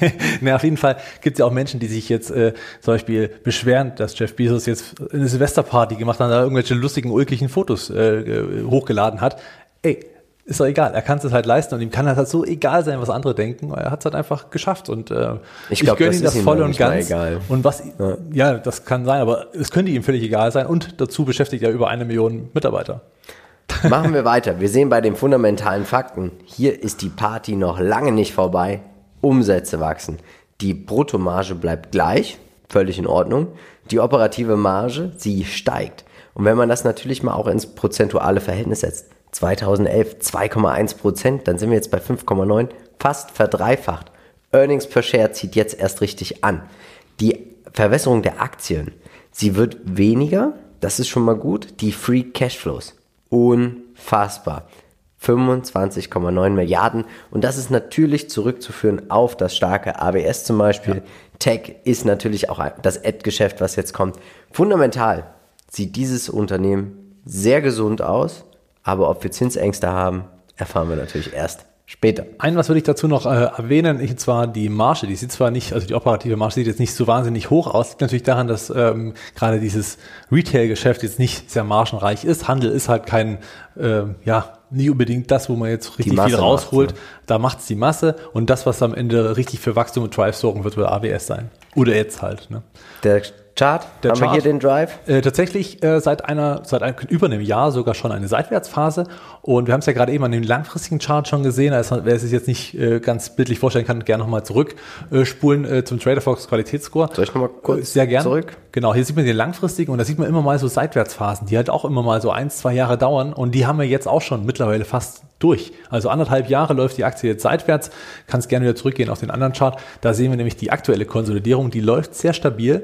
S2: Ähm, (laughs) na, auf jeden Fall gibt es ja auch Menschen, die sich jetzt äh, zum Beispiel beschweren, dass Jeff Bezos jetzt eine Silvesterparty gemacht hat, da irgendwelche lustigen, ulkigen Fotos äh, äh, hochgeladen hat. Ey, ist doch egal. Er kann es halt leisten und ihm kann halt so egal sein, was andere denken. Er hat es halt einfach geschafft und äh,
S1: Ich glaub,
S2: gönn
S1: das
S2: ihm das voll und ganz.
S1: egal.
S2: Und was, ja. das kann sein, aber es könnte ihm völlig egal sein und dazu beschäftigt er über eine Million Mitarbeiter.
S1: Machen wir weiter. Wir sehen bei den fundamentalen Fakten, hier ist die Party noch lange nicht vorbei. Umsätze wachsen. Die Bruttomarge bleibt gleich, völlig in Ordnung. Die operative Marge, sie steigt. Und wenn man das natürlich mal auch ins prozentuale Verhältnis setzt, 2011 2,1 Prozent, dann sind wir jetzt bei 5,9, fast verdreifacht. Earnings per Share zieht jetzt erst richtig an. Die Verwässerung der Aktien, sie wird weniger, das ist schon mal gut. Die Free Cashflows, unfassbar. 25,9 Milliarden. Und das ist natürlich zurückzuführen auf das starke ABS zum Beispiel. Tech ist natürlich auch das Ad-Geschäft, was jetzt kommt. Fundamental sieht dieses Unternehmen sehr gesund aus. Aber ob wir Zinsängste haben, erfahren wir natürlich erst später.
S2: Ein, was würde ich dazu noch äh, erwähnen, ich zwar die Marge, die sieht zwar nicht, also die operative Marge sieht jetzt nicht so wahnsinnig hoch aus, liegt natürlich daran, dass ähm, gerade dieses Retail-Geschäft jetzt nicht sehr margenreich ist. Handel ist halt kein, äh, ja, nicht unbedingt das, wo man jetzt richtig viel rausholt.
S1: macht's,
S2: Da macht's die Masse und das, was am Ende richtig für Wachstum und Drive sorgen wird, wird AWS sein. Oder jetzt halt. Ne?
S1: Der Chart,
S2: Der
S1: haben wir
S2: Chart.
S1: hier den Drive?
S2: Äh, tatsächlich äh, seit einer, seit ein, über einem Jahr sogar schon eine Seitwärtsphase. Und wir haben es ja gerade eben an dem langfristigen Chart schon gesehen. Also, wer es sich jetzt nicht äh, ganz bildlich vorstellen kann, gerne nochmal zurückspulen äh, äh, zum Trader Fox Qualitätsscore.
S1: Soll ich noch mal kurz
S2: Äh, Sehr gerne.
S1: zurück?
S2: Genau, hier sieht man den langfristigen und da sieht man immer mal so Seitwärtsphasen, die halt auch immer mal so ein, zwei Jahre dauern und die haben wir jetzt auch schon mittlerweile fast durch. Also anderthalb Jahre läuft die Aktie jetzt seitwärts. Kann es gerne wieder zurückgehen auf den anderen Chart. Da sehen wir nämlich die aktuelle Konsolidierung, die läuft sehr stabil.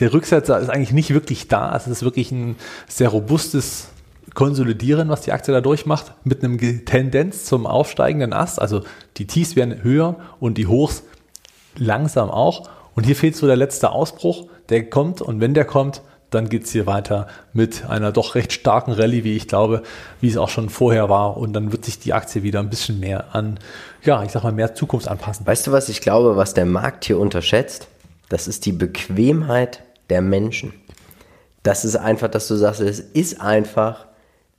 S2: Der Rücksetzer ist eigentlich nicht wirklich da. Es ist wirklich ein sehr robustes Konsolidieren, was die Aktie da durchmacht, mit einem Tendenz zum aufsteigenden Ast. Also die Tiefs werden höher und die Hochs langsam auch. Und hier fehlt so der letzte Ausbruch, der kommt und wenn der kommt, dann geht's hier weiter mit einer doch recht starken Rallye, wie ich glaube, wie es auch schon vorher war. Und dann wird sich die Aktie wieder ein bisschen mehr an, ja, ich sag mal, mehr Zukunft anpassen.
S1: Weißt du, was ich glaube, was der Markt hier unterschätzt? Das ist die Bequemheit der Menschen. Das ist einfach, dass du sagst, es ist einfach,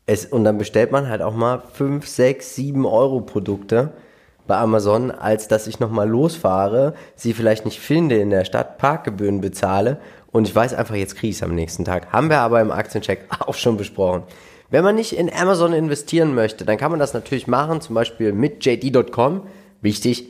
S1: es, und dann bestellt man halt auch mal 5, 6, 7 Euro Produkte bei Amazon, als dass ich nochmal losfahre, sie vielleicht nicht finde in der Stadt, Parkgebühren bezahle und ich weiß einfach, jetzt kriege ich es am nächsten Tag. Haben wir aber im Aktiencheck (laughs) auch schon besprochen. Wenn man nicht in Amazon investieren möchte, dann kann man das natürlich machen, zum Beispiel mit JD.com. Wichtig,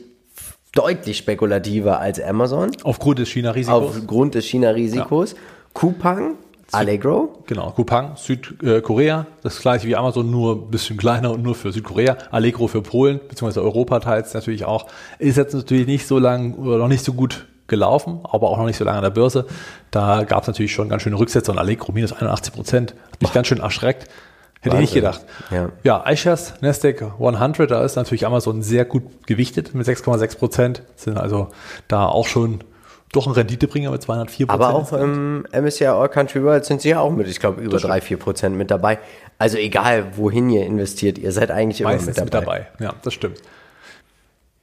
S1: deutlich spekulativer als Amazon,
S2: Aufgrund des China-Risikos.
S1: aufgrund des China-Risikos. Coupang, Allegro,
S2: Genau, Coupang, Südkorea, das gleiche wie Amazon, nur ein bisschen (laughs) kleiner und nur für Südkorea. Allegro für Polen, beziehungsweise Europa teils natürlich auch. Ist jetzt natürlich nicht so lang oder noch nicht so gut gelaufen, aber auch noch nicht so lange an der Börse. Da gab es natürlich schon ganz schöne Rücksätze und Allegro minus 81 Prozent. Hat mich ganz schön erschreckt. Hätte ich nicht gedacht.
S1: Ja.
S2: ja, iShares, Nasdaq 100, da ist natürlich Amazon sehr gut gewichtet mit 6,6 Prozent. Sind also da auch schon doch ein Renditebringer mit 204
S1: Prozent. Aber auch im MSCI All Country World sind sie ja auch mit, ich glaube, über 3, 4 Prozent mit dabei. Also egal, wohin ihr investiert, ihr seid eigentlich immer mit dabei. mit dabei.
S2: Ja, das stimmt.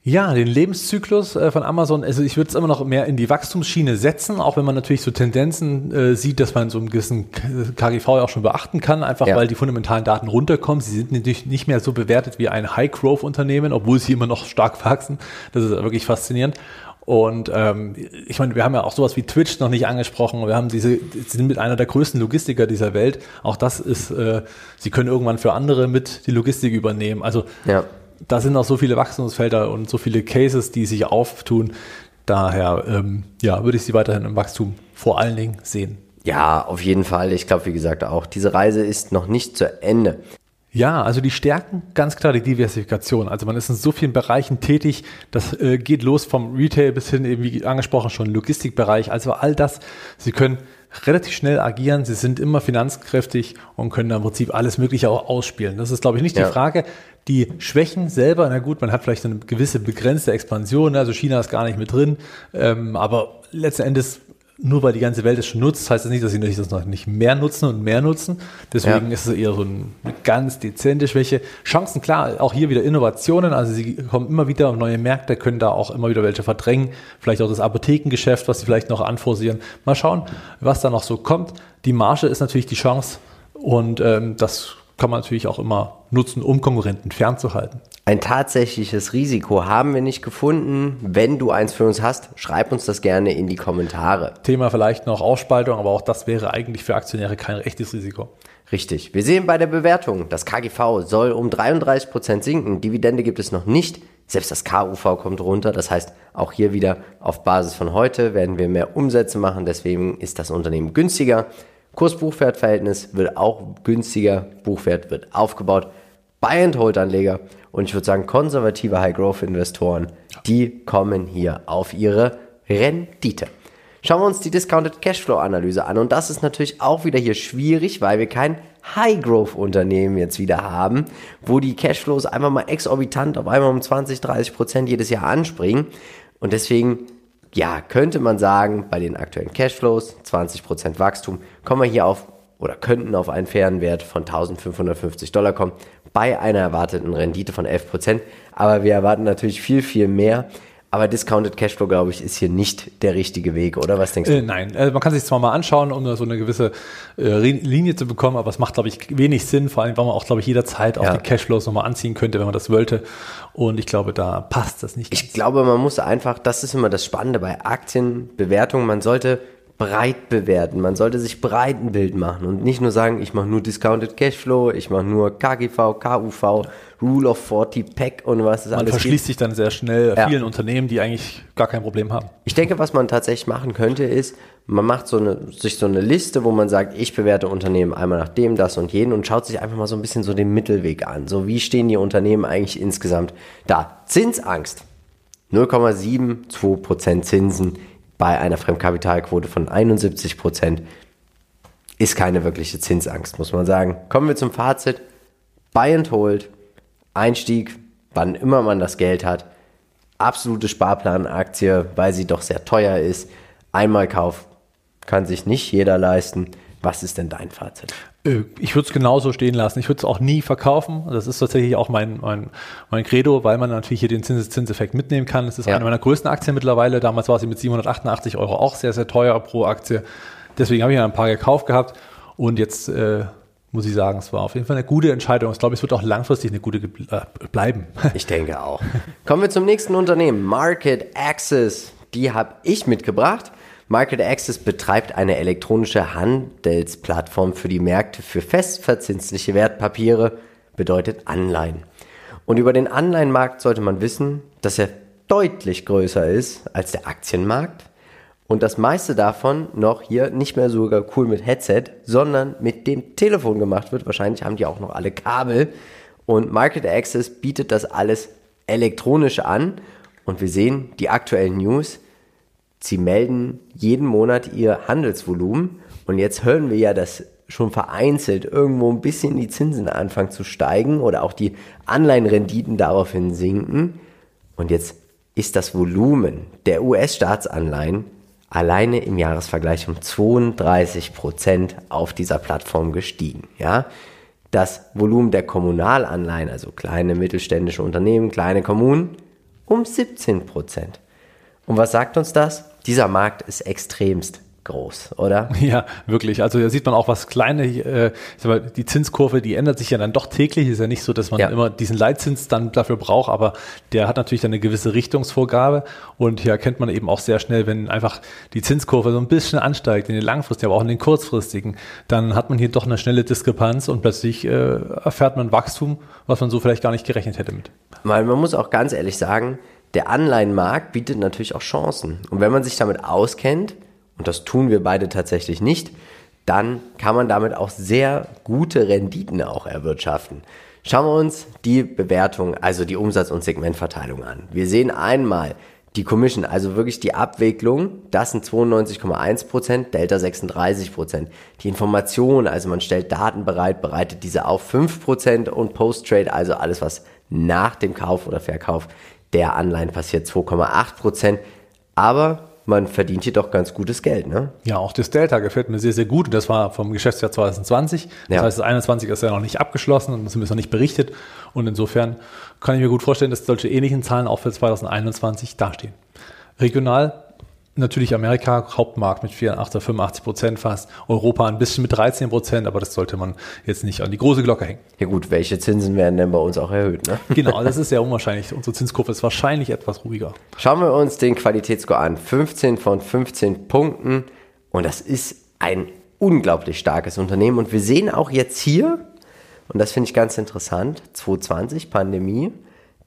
S2: Ja, den Lebenszyklus äh, von Amazon, also ich würde es immer noch mehr in die Wachstumsschiene setzen, auch wenn man natürlich so Tendenzen äh, sieht, dass man so einen gewissen KGV ja auch schon beachten kann, einfach ja. weil die fundamentalen Daten runterkommen. Sie sind natürlich nicht mehr so bewertet wie ein High-Growth-Unternehmen, obwohl sie immer noch stark (laughs) wachsen. Das ist wirklich faszinierend. Und ähm, ich meine, wir haben ja auch sowas wie Twitch noch nicht angesprochen. Wir haben diese, sind mit einer der größten Logistiker dieser Welt. Auch das ist, äh, sie können irgendwann für andere mit die Logistik übernehmen. Also ja da sind noch so viele Wachstumsfelder und so viele Cases, die sich auftun. Daher, ähm, ja, würde ich sie weiterhin im Wachstum vor allen Dingen sehen.
S1: Ja, auf jeden Fall. Ich glaube, wie gesagt, auch diese Reise ist noch nicht zu Ende.
S2: Ja, also die Stärken, ganz klar die Diversifikation. Also man ist in so vielen Bereichen tätig. Das äh, geht los vom Retail bis hin, eben wie angesprochen, schon Logistikbereich. Also all das. Sie können relativ schnell agieren. Sie sind immer finanzkräftig und können im Prinzip alles Mögliche auch ausspielen. Das ist, glaube ich, nicht ja. die Frage. Die Schwächen selber, na gut, man hat vielleicht eine gewisse begrenzte Expansion, also China ist gar nicht mit drin, ähm, aber letzten Endes nur weil die ganze Welt es schon nutzt, heißt das nicht, dass sie das noch nicht mehr nutzen und mehr nutzen. Deswegen ja. ist es eher so eine ganz dezente Schwäche. Chancen, klar, auch hier wieder Innovationen. Also sie kommen immer wieder auf neue Märkte, können da auch immer wieder welche verdrängen. Vielleicht auch das Apothekengeschäft, was sie vielleicht noch anforcieren. Mal schauen, was da noch so kommt. Die Marge ist natürlich die Chance und ähm, das kann man natürlich auch immer nutzen, um Konkurrenten fernzuhalten.
S1: Ein tatsächliches Risiko haben wir nicht gefunden. Wenn du eins für uns hast, schreib uns das gerne in die Kommentare.
S2: Thema vielleicht noch Ausspaltung, aber auch das wäre eigentlich für Aktionäre kein echtes Risiko.
S1: Richtig. Wir sehen bei der Bewertung, das KGV soll um 33 Prozent sinken. Dividende gibt es noch nicht. Selbst das KUV kommt runter. Das heißt, auch hier wieder auf Basis von heute werden wir mehr Umsätze machen. Deswegen ist das Unternehmen günstiger. Kurs-Buchwert-Verhältnis wird auch günstiger, Buchwert wird aufgebaut. Buy-and-Hold-Anleger und ich würde sagen konservative High-Growth-Investoren, die kommen hier auf ihre Rendite. Schauen wir uns die Discounted Cashflow-Analyse an und das ist natürlich auch wieder hier schwierig, weil wir kein High-Growth-Unternehmen jetzt wieder haben, wo die Cashflows einfach mal exorbitant auf einmal um 20, 30 Prozent jedes Jahr anspringen und deswegen ja, könnte man sagen, bei den aktuellen Cashflows, 20% Wachstum, kommen wir hier auf oder könnten auf einen fairen Wert von 1550 Dollar kommen, bei einer erwarteten Rendite von 11%. Aber wir erwarten natürlich viel, viel mehr. Aber Discounted Cashflow, glaube ich, ist hier nicht der richtige Weg, oder was denkst du?
S2: Äh, nein, äh, man kann sich zwar mal anschauen, um so eine gewisse äh, Linie zu bekommen, aber es macht, glaube ich, wenig Sinn, vor allem, weil man auch, glaube ich, jederzeit auch ja. die Cashflows nochmal anziehen könnte, wenn man das wollte. Und ich glaube, da passt das nicht.
S1: Ich glaube, man muss einfach, das ist immer das Spannende bei Aktienbewertungen, man sollte breit bewerten. Man sollte sich breit ein Bild machen und nicht nur sagen, ich mache nur Discounted Cashflow, ich mache nur KGV, KUV, Rule of 40, PEC und was
S2: es alles Man verschließt gibt. sich dann sehr schnell ja. vielen Unternehmen, die eigentlich gar kein Problem haben.
S1: Ich denke, was man tatsächlich machen könnte, ist, man macht so eine, sich so eine Liste, wo man sagt, ich bewerte Unternehmen einmal nach dem, das und jeden und schaut sich einfach mal so ein bisschen so den Mittelweg an. So, wie stehen die Unternehmen eigentlich insgesamt da? Zinsangst. 0,72% Zinsen bei einer Fremdkapitalquote von 71 Prozent ist keine wirkliche Zinsangst, muss man sagen. Kommen wir zum Fazit. Buy and Hold, Einstieg, wann immer man das Geld hat. Absolute Sparplanaktie, weil sie doch sehr teuer ist. Einmal Kauf kann sich nicht jeder leisten. Was ist denn dein Fazit?
S2: Äh, ich würde es genauso stehen lassen. Ich würde es auch nie verkaufen. Das ist tatsächlich auch mein, mein, mein Credo, weil man natürlich hier den Zinseszinseffekt mitnehmen kann. Es ist ja. eine meiner größten Aktien mittlerweile. Damals war sie mit 788 Euro auch sehr, sehr teuer pro Aktie. Deswegen habe ich ein paar gekauft gehabt. Und jetzt äh, muss ich sagen, es war auf jeden Fall eine gute Entscheidung. Ich glaube, es wird auch langfristig eine gute äh, bleiben. (laughs)
S1: Ich denke auch. Kommen wir zum nächsten Unternehmen. Market Access. Die habe ich mitgebracht. Market Access betreibt eine elektronische Handelsplattform für die Märkte für festverzinsliche Wertpapiere, bedeutet Anleihen. Und über den Anleihenmarkt sollte man wissen, dass er deutlich größer ist als der Aktienmarkt und das meiste davon noch hier nicht mehr sogar cool mit Headset, sondern mit dem Telefon gemacht wird. Wahrscheinlich haben die auch noch alle Kabel und Market Access bietet das alles elektronisch an und wir sehen die aktuellen News. Sie melden jeden Monat ihr Handelsvolumen und jetzt hören wir ja, dass schon vereinzelt irgendwo ein bisschen die Zinsen anfangen zu steigen oder auch die Anleihenrenditen daraufhin sinken. Und jetzt ist das Volumen der US-Staatsanleihen alleine im Jahresvergleich um 32 Prozent auf dieser Plattform gestiegen. Ja, das Volumen der Kommunalanleihen, also kleine mittelständische Unternehmen, kleine Kommunen, um 17 Prozent. Und was sagt uns das? Dieser Markt ist extremst groß, oder? (laughs)
S2: Ja, wirklich. Also da sieht man auch, was kleine, äh, mal, die Zinskurve, die ändert sich ja dann doch täglich. Ist ja nicht so, dass man ja. immer diesen Leitzins dann dafür braucht, aber der hat natürlich dann eine gewisse Richtungsvorgabe. Und hier erkennt man eben auch sehr schnell, wenn einfach die Zinskurve so ein bisschen ansteigt, in den langfristigen, aber auch in den kurzfristigen, dann hat man hier doch eine schnelle Diskrepanz und plötzlich äh, erfährt man Wachstum, was man so vielleicht gar nicht gerechnet hätte mit.
S1: Weil man muss auch ganz ehrlich sagen, der Anleihenmarkt bietet natürlich auch Chancen. Und wenn man sich damit auskennt, und das tun wir beide tatsächlich nicht, dann kann man damit auch sehr gute Renditen auch erwirtschaften. Schauen wir uns die Bewertung, also die Umsatz- und Segmentverteilung an. Wir sehen einmal die Commission, also wirklich die Abwicklung, das sind 92,1%, Delta 36%. Die Information, also man stellt Daten bereit, bereitet diese auf 5% und Post-Trade, also alles, was nach dem Kauf oder Verkauf der Anleihen passiert, 2,8%. Aber man verdient hier doch ganz gutes Geld, ne?
S2: Ja, auch das Delta gefällt mir sehr, sehr gut. Das war vom Geschäftsjahr 2020. Das ja. heißt, das 21 ist ja noch nicht abgeschlossen und das ist noch nicht berichtet. Und insofern kann ich mir gut vorstellen, dass solche ähnlichen Zahlen auch für 2021 dastehen. Regional Natürlich Amerika, Hauptmarkt mit 84, 85 Prozent fast. Europa ein bisschen mit 13 Prozent, aber das sollte man jetzt nicht an die große Glocke hängen.
S1: Ja gut, welche Zinsen werden denn bei uns auch erhöht? Ne? (laughs)
S2: Genau, das ist (laughs) sehr unwahrscheinlich. Unsere Zinskurve ist wahrscheinlich etwas ruhiger.
S1: Schauen wir uns den Qualitätsscore an. 15 von 15 Punkten. Und das ist ein unglaublich starkes Unternehmen. Und wir sehen auch jetzt hier, und das finde ich ganz interessant, 2020, Pandemie.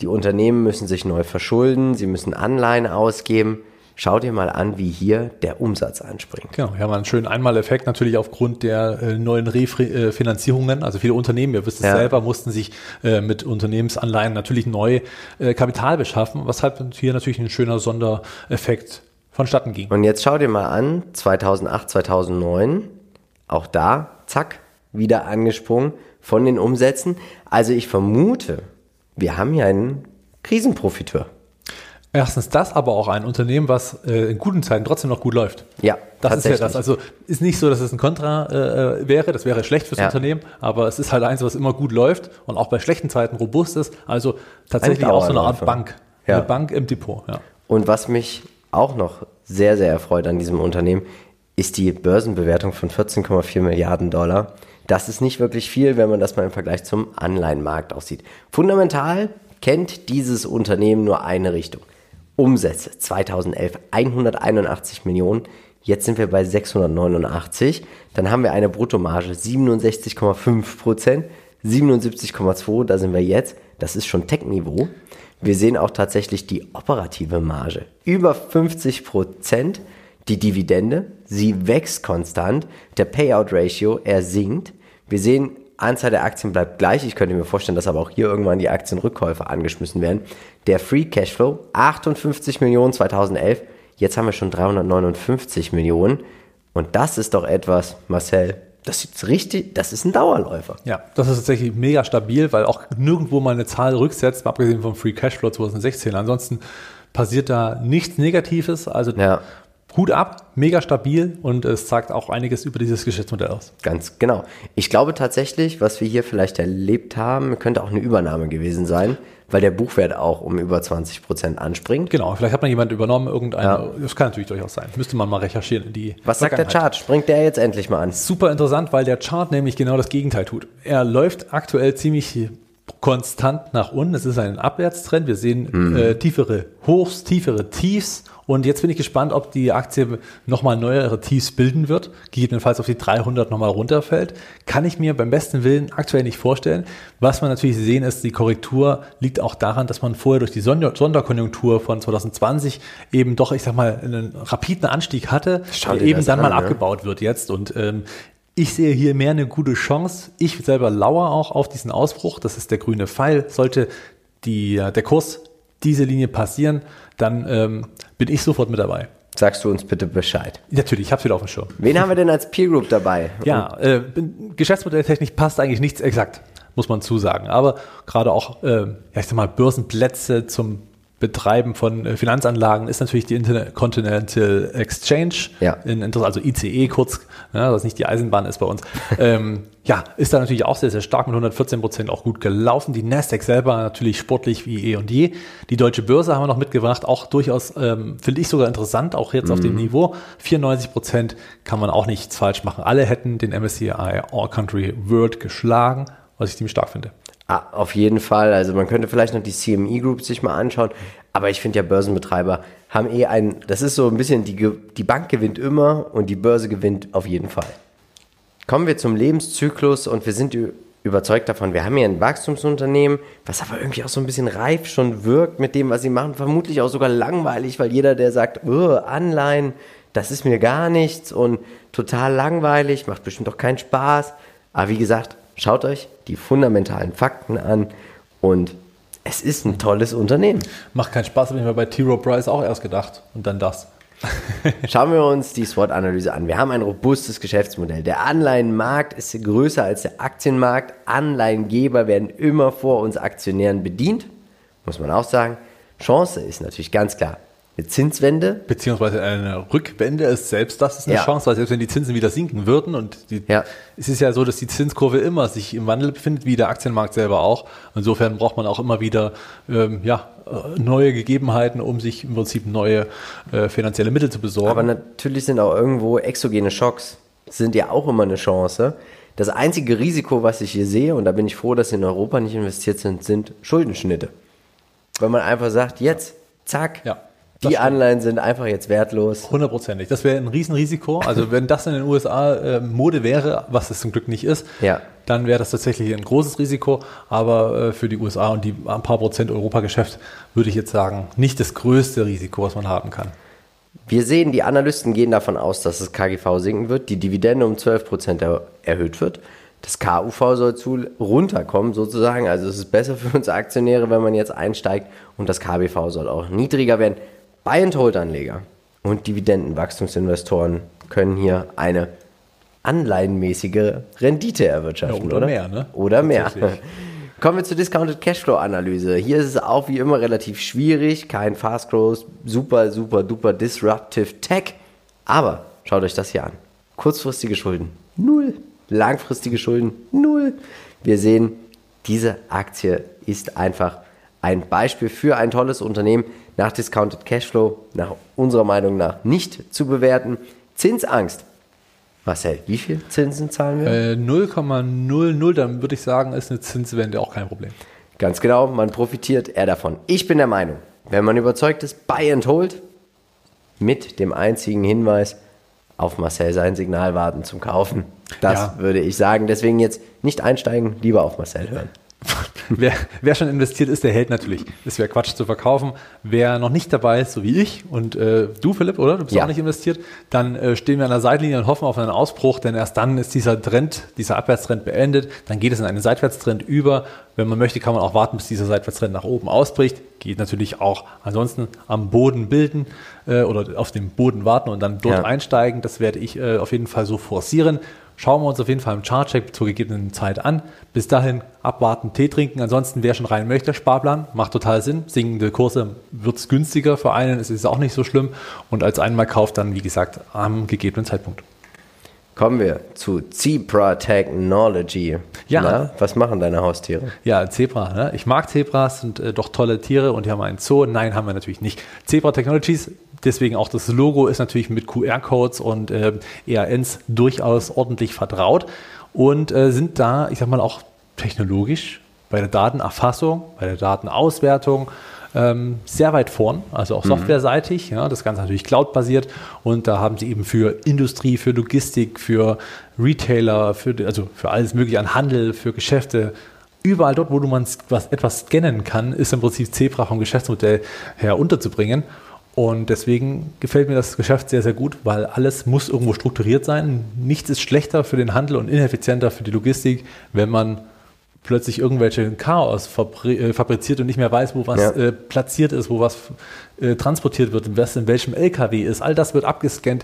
S1: Die Unternehmen müssen sich neu verschulden, sie müssen Anleihen ausgeben. Schau dir mal an, wie hier der Umsatz anspringt.
S2: Genau, wir haben einen schönen Einmaleffekt natürlich aufgrund der äh, neuen Refinanzierungen. Also viele Unternehmen, ihr wisst es ja. selber, mussten sich äh, mit Unternehmensanleihen natürlich neu äh, Kapital beschaffen, weshalb hier natürlich ein schöner Sondereffekt vonstatten ging.
S1: Und jetzt schau dir mal an, 2008, 2009, auch da, zack, wieder angesprungen von den Umsätzen. Also ich vermute, wir haben hier einen Krisenprofiteur.
S2: Erstens das, aber auch ein Unternehmen, was äh, in guten Zeiten trotzdem noch gut läuft.
S1: Ja,
S2: das ist ja das. Also ist nicht so, dass es ein Kontra äh, wäre, das wäre schlecht fürs ja. Unternehmen, aber es ist halt eins, was immer gut läuft und auch bei schlechten Zeiten robust ist. Also tatsächlich auch so eine Art Bank. Ja. Eine Bank im Depot. Ja.
S1: Und was mich auch noch sehr, sehr erfreut an diesem Unternehmen, ist die Börsenbewertung von 14,4 Milliarden Dollar. Das ist nicht wirklich viel, wenn man das mal im Vergleich zum Anleihenmarkt aussieht. Fundamental kennt dieses Unternehmen nur eine Richtung. Umsätze. 2011 181 Millionen, jetzt sind wir bei 689, dann haben wir eine Bruttomarge 67,5 Prozent, 77,2, da sind wir jetzt, das ist schon Tech-Niveau. Wir sehen auch tatsächlich die operative Marge, über 50 Prozent, die Dividende, sie wächst konstant, der Payout-Ratio, er sinkt. Wir sehen Anzahl der Aktien bleibt gleich. Ich könnte mir vorstellen, dass aber auch hier irgendwann die Aktienrückkäufe angeschmissen werden. Der Free Cashflow 58 Millionen 2011. Jetzt haben wir schon 359 Millionen. Und das ist doch etwas, Marcel, das ist richtig, das ist ein Dauerläufer.
S2: Ja, das ist tatsächlich mega stabil, weil auch nirgendwo mal eine Zahl rücksetzt, abgesehen vom Free Cashflow 2016. Ansonsten passiert da nichts Negatives. Also ja. Hut ab, mega stabil und es sagt auch einiges über dieses Geschäftsmodell aus.
S1: Ganz genau. Ich glaube tatsächlich, was wir hier vielleicht erlebt haben, könnte auch eine Übernahme gewesen sein, weil der Buchwert auch um über 20 Prozent anspringt.
S2: Genau, vielleicht hat man jemand übernommen, irgendeine, ja. das kann natürlich durchaus sein. Müsste man mal recherchieren. Die
S1: was sagt der Chart? Springt der jetzt endlich mal an?
S2: Super interessant, weil der Chart nämlich genau das Gegenteil tut. Er läuft aktuell ziemlich konstant nach unten. Es ist ein Abwärtstrend. Wir sehen mhm. äh, tiefere Hochs, tiefere Tiefs und jetzt bin ich gespannt, ob die Aktie nochmal neuere Tiefs bilden wird, gegebenenfalls auf die 300 nochmal runterfällt. Kann ich mir beim besten Willen aktuell nicht vorstellen. Was man natürlich sehen ist, die Korrektur liegt auch daran, dass man vorher durch die Sonderkonjunktur von 2020 eben doch, ich sag mal, einen rapiden Anstieg hatte, der eben dann an, mal ne? abgebaut wird jetzt. Und ähm, ich sehe hier mehr eine gute Chance. Ich selber lauere auch auf diesen Ausbruch. Das ist der grüne Pfeil. Sollte die, der Kurs diese Linie passieren, dann ähm, bin ich sofort mit dabei.
S1: Sagst du uns bitte Bescheid.
S2: Natürlich, ich habe wieder auf dem Schirm.
S1: Wen haben wir denn als Peer Group dabei?
S2: Ja, äh, Geschäftsmodelltechnisch passt eigentlich nichts exakt, muss man zusagen. Aber gerade auch, äh, ja, ich sag mal, Börsenplätze zum Betreiben von äh, Finanzanlagen ist natürlich die Intercontinental Exchange,
S1: Ja.
S2: in, also ICE kurz, ja, was nicht die Eisenbahn ist bei uns. (laughs) ähm, ja, ist da natürlich auch sehr, sehr stark mit 114 Prozent auch gut gelaufen. Die Nasdaq selber natürlich sportlich wie eh und je. Die deutsche Börse haben wir noch mitgebracht, auch durchaus, ähm, finde ich sogar interessant, auch jetzt auf dem Niveau. 94 Prozent kann man auch nichts falsch machen. Alle hätten den MSCI All Country World geschlagen, was ich ziemlich stark finde.
S1: Ah, auf jeden Fall. Also man könnte vielleicht noch die CME Group sich mal anschauen. Aber ich finde ja, Börsenbetreiber haben eh ein, das ist so ein bisschen, die, die Bank gewinnt immer und die Börse gewinnt auf jeden Fall. Kommen wir zum Lebenszyklus und wir sind überzeugt davon, wir haben hier ein Wachstumsunternehmen, was aber irgendwie auch so ein bisschen reif schon wirkt mit dem, was sie machen. Vermutlich auch sogar langweilig, weil jeder, der sagt, "Oh, Anleihen, das ist mir gar nichts und total langweilig, macht bestimmt doch keinen Spaß. Aber wie gesagt, schaut euch die fundamentalen Fakten an und es ist ein tolles Unternehmen.
S2: Macht keinen Spaß, habe ich mir bei T. Rowe Price auch erst gedacht. Und dann das. (laughs)
S1: Schauen wir uns die SWOT-Analyse an. Wir haben ein robustes Geschäftsmodell. Der Anleihenmarkt ist größer als der Aktienmarkt. Anleihengeber werden immer vor uns Aktionären bedient, muss man auch sagen. Chance ist natürlich ganz klar eine Zinswende.
S2: Beziehungsweise eine Rückwende ist selbst das ist eine
S1: Ja.
S2: Chance, weil selbst wenn die Zinsen wieder sinken würden und die,
S1: Ja.
S2: es ist ja so, dass die Zinskurve immer sich im Wandel befindet, wie der Aktienmarkt selber auch. Insofern braucht man auch immer wieder ähm, ja, äh, neue Gegebenheiten, um sich im Prinzip neue äh, finanzielle Mittel zu besorgen.
S1: Aber natürlich sind auch irgendwo exogene Schocks, sind ja auch immer eine Chance. Das einzige Risiko, was ich hier sehe, und da bin ich froh, dass sie in Europa nicht investiert sind, sind Schuldenschnitte. Wenn man einfach sagt, jetzt, zack,
S2: Ja,
S1: die. Anleihen sind einfach jetzt wertlos.
S2: Hundertprozentig. Das wäre ein Riesenrisiko. Also wenn das in den USA äh, Mode wäre, was es zum Glück nicht ist,
S1: Ja.
S2: dann wäre das tatsächlich ein großes Risiko. Aber äh, für die USA und die ein paar Prozent Europageschäft würde ich jetzt sagen, nicht das größte Risiko, was man haben kann.
S1: Wir sehen, die Analysten gehen davon aus, dass das KGV sinken wird, die Dividende um 12% er erhöht wird. Das KUV soll zu runterkommen sozusagen. Also es ist besser für uns Aktionäre, wenn man jetzt einsteigt. Und das KBV soll auch niedriger werden. Buy-and-Hold-Anleger und Dividendenwachstumsinvestoren können hier eine anleihenmäßige Rendite erwirtschaften,
S2: Ja, oder mehr, ne?
S1: Oder mehr. Kommen wir zur Discounted Cashflow Analyse. Hier ist es auch wie immer relativ schwierig, kein Fast Growth, super, super, duper disruptive Tech. Aber schaut euch das hier an. Kurzfristige Schulden, null. Langfristige Schulden, null. Wir sehen, diese Aktie ist einfach ein Beispiel für ein tolles Unternehmen nach Discounted Cashflow, nach unserer Meinung nach nicht zu bewerten. Zinsangst. Marcel, wie viel Zinsen zahlen wir?
S2: Äh, 0,00, dann würde ich sagen, ist eine Zinswende auch kein Problem.
S1: Ganz genau, man profitiert eher davon. Ich bin der Meinung, wenn man überzeugt ist, buy and hold, mit dem einzigen Hinweis auf Marcel sein Signal warten zum Kaufen. Das
S2: Ja.
S1: würde ich sagen. Deswegen jetzt nicht einsteigen, lieber auf Marcel hören. (laughs)
S2: Wer, wer schon investiert ist, der hält natürlich. Es wäre Quatsch zu verkaufen. Wer noch nicht dabei ist, so wie ich und äh, du, Philipp, oder? Du bist
S1: Ja.
S2: auch nicht investiert. Dann äh, stehen wir an der Seitenlinie und hoffen auf einen Ausbruch, denn erst dann ist dieser Trend, dieser Abwärtstrend beendet. Dann geht es in einen Seitwärtstrend über. Wenn man möchte, kann man auch warten, bis dieser Seitwärtstrend nach oben ausbricht. Geht natürlich auch ansonsten am Boden bilden äh, oder auf dem Boden warten und dann dort
S1: Ja.
S2: einsteigen. Das werde ich äh, auf jeden Fall so forcieren. Schauen wir uns auf jeden Fall im Chartcheck zur gegebenen Zeit an. Bis dahin abwarten, Tee trinken. Ansonsten, wer schon rein möchte, Sparplan, macht total Sinn. Sinkende Kurse wird es günstiger für einen, es ist auch nicht so schlimm. Und als Einmalkauf dann, wie gesagt, am gegebenen Zeitpunkt.
S1: Kommen wir zu Zebra Technology.
S2: Ja.
S1: Na, was machen deine Haustiere?
S2: Ja, Zebra. Ne? Ich mag Zebras, sind äh, doch tolle Tiere und die haben einen Zoo. Nein, haben wir natürlich nicht. Zebra Technologies, deswegen auch das Logo ist natürlich mit QR-Codes und äh, EANs durchaus ordentlich vertraut und äh, sind da, ich sag mal, auch technologisch bei der Datenerfassung, bei der Datenauswertung ähm, sehr weit vorn, also auch softwareseitig. Ja, das Ganze natürlich cloud-basiert und da haben sie eben für Industrie, für Logistik, für Retailer, für, also für alles Mögliche an Handel, für Geschäfte überall dort, wo du man was, etwas scannen kann, ist im Prinzip Zebra vom Geschäftsmodell her unterzubringen. Und deswegen gefällt mir das Geschäft sehr, sehr gut, weil alles muss irgendwo strukturiert sein. Nichts ist schlechter für den Handel und ineffizienter für die Logistik, wenn man plötzlich irgendwelche Chaos äh, fabriziert und nicht mehr weiß, wo was
S1: Ja.
S2: äh, platziert ist, wo was äh, transportiert wird, was in welchem LKW ist. All das wird abgescannt.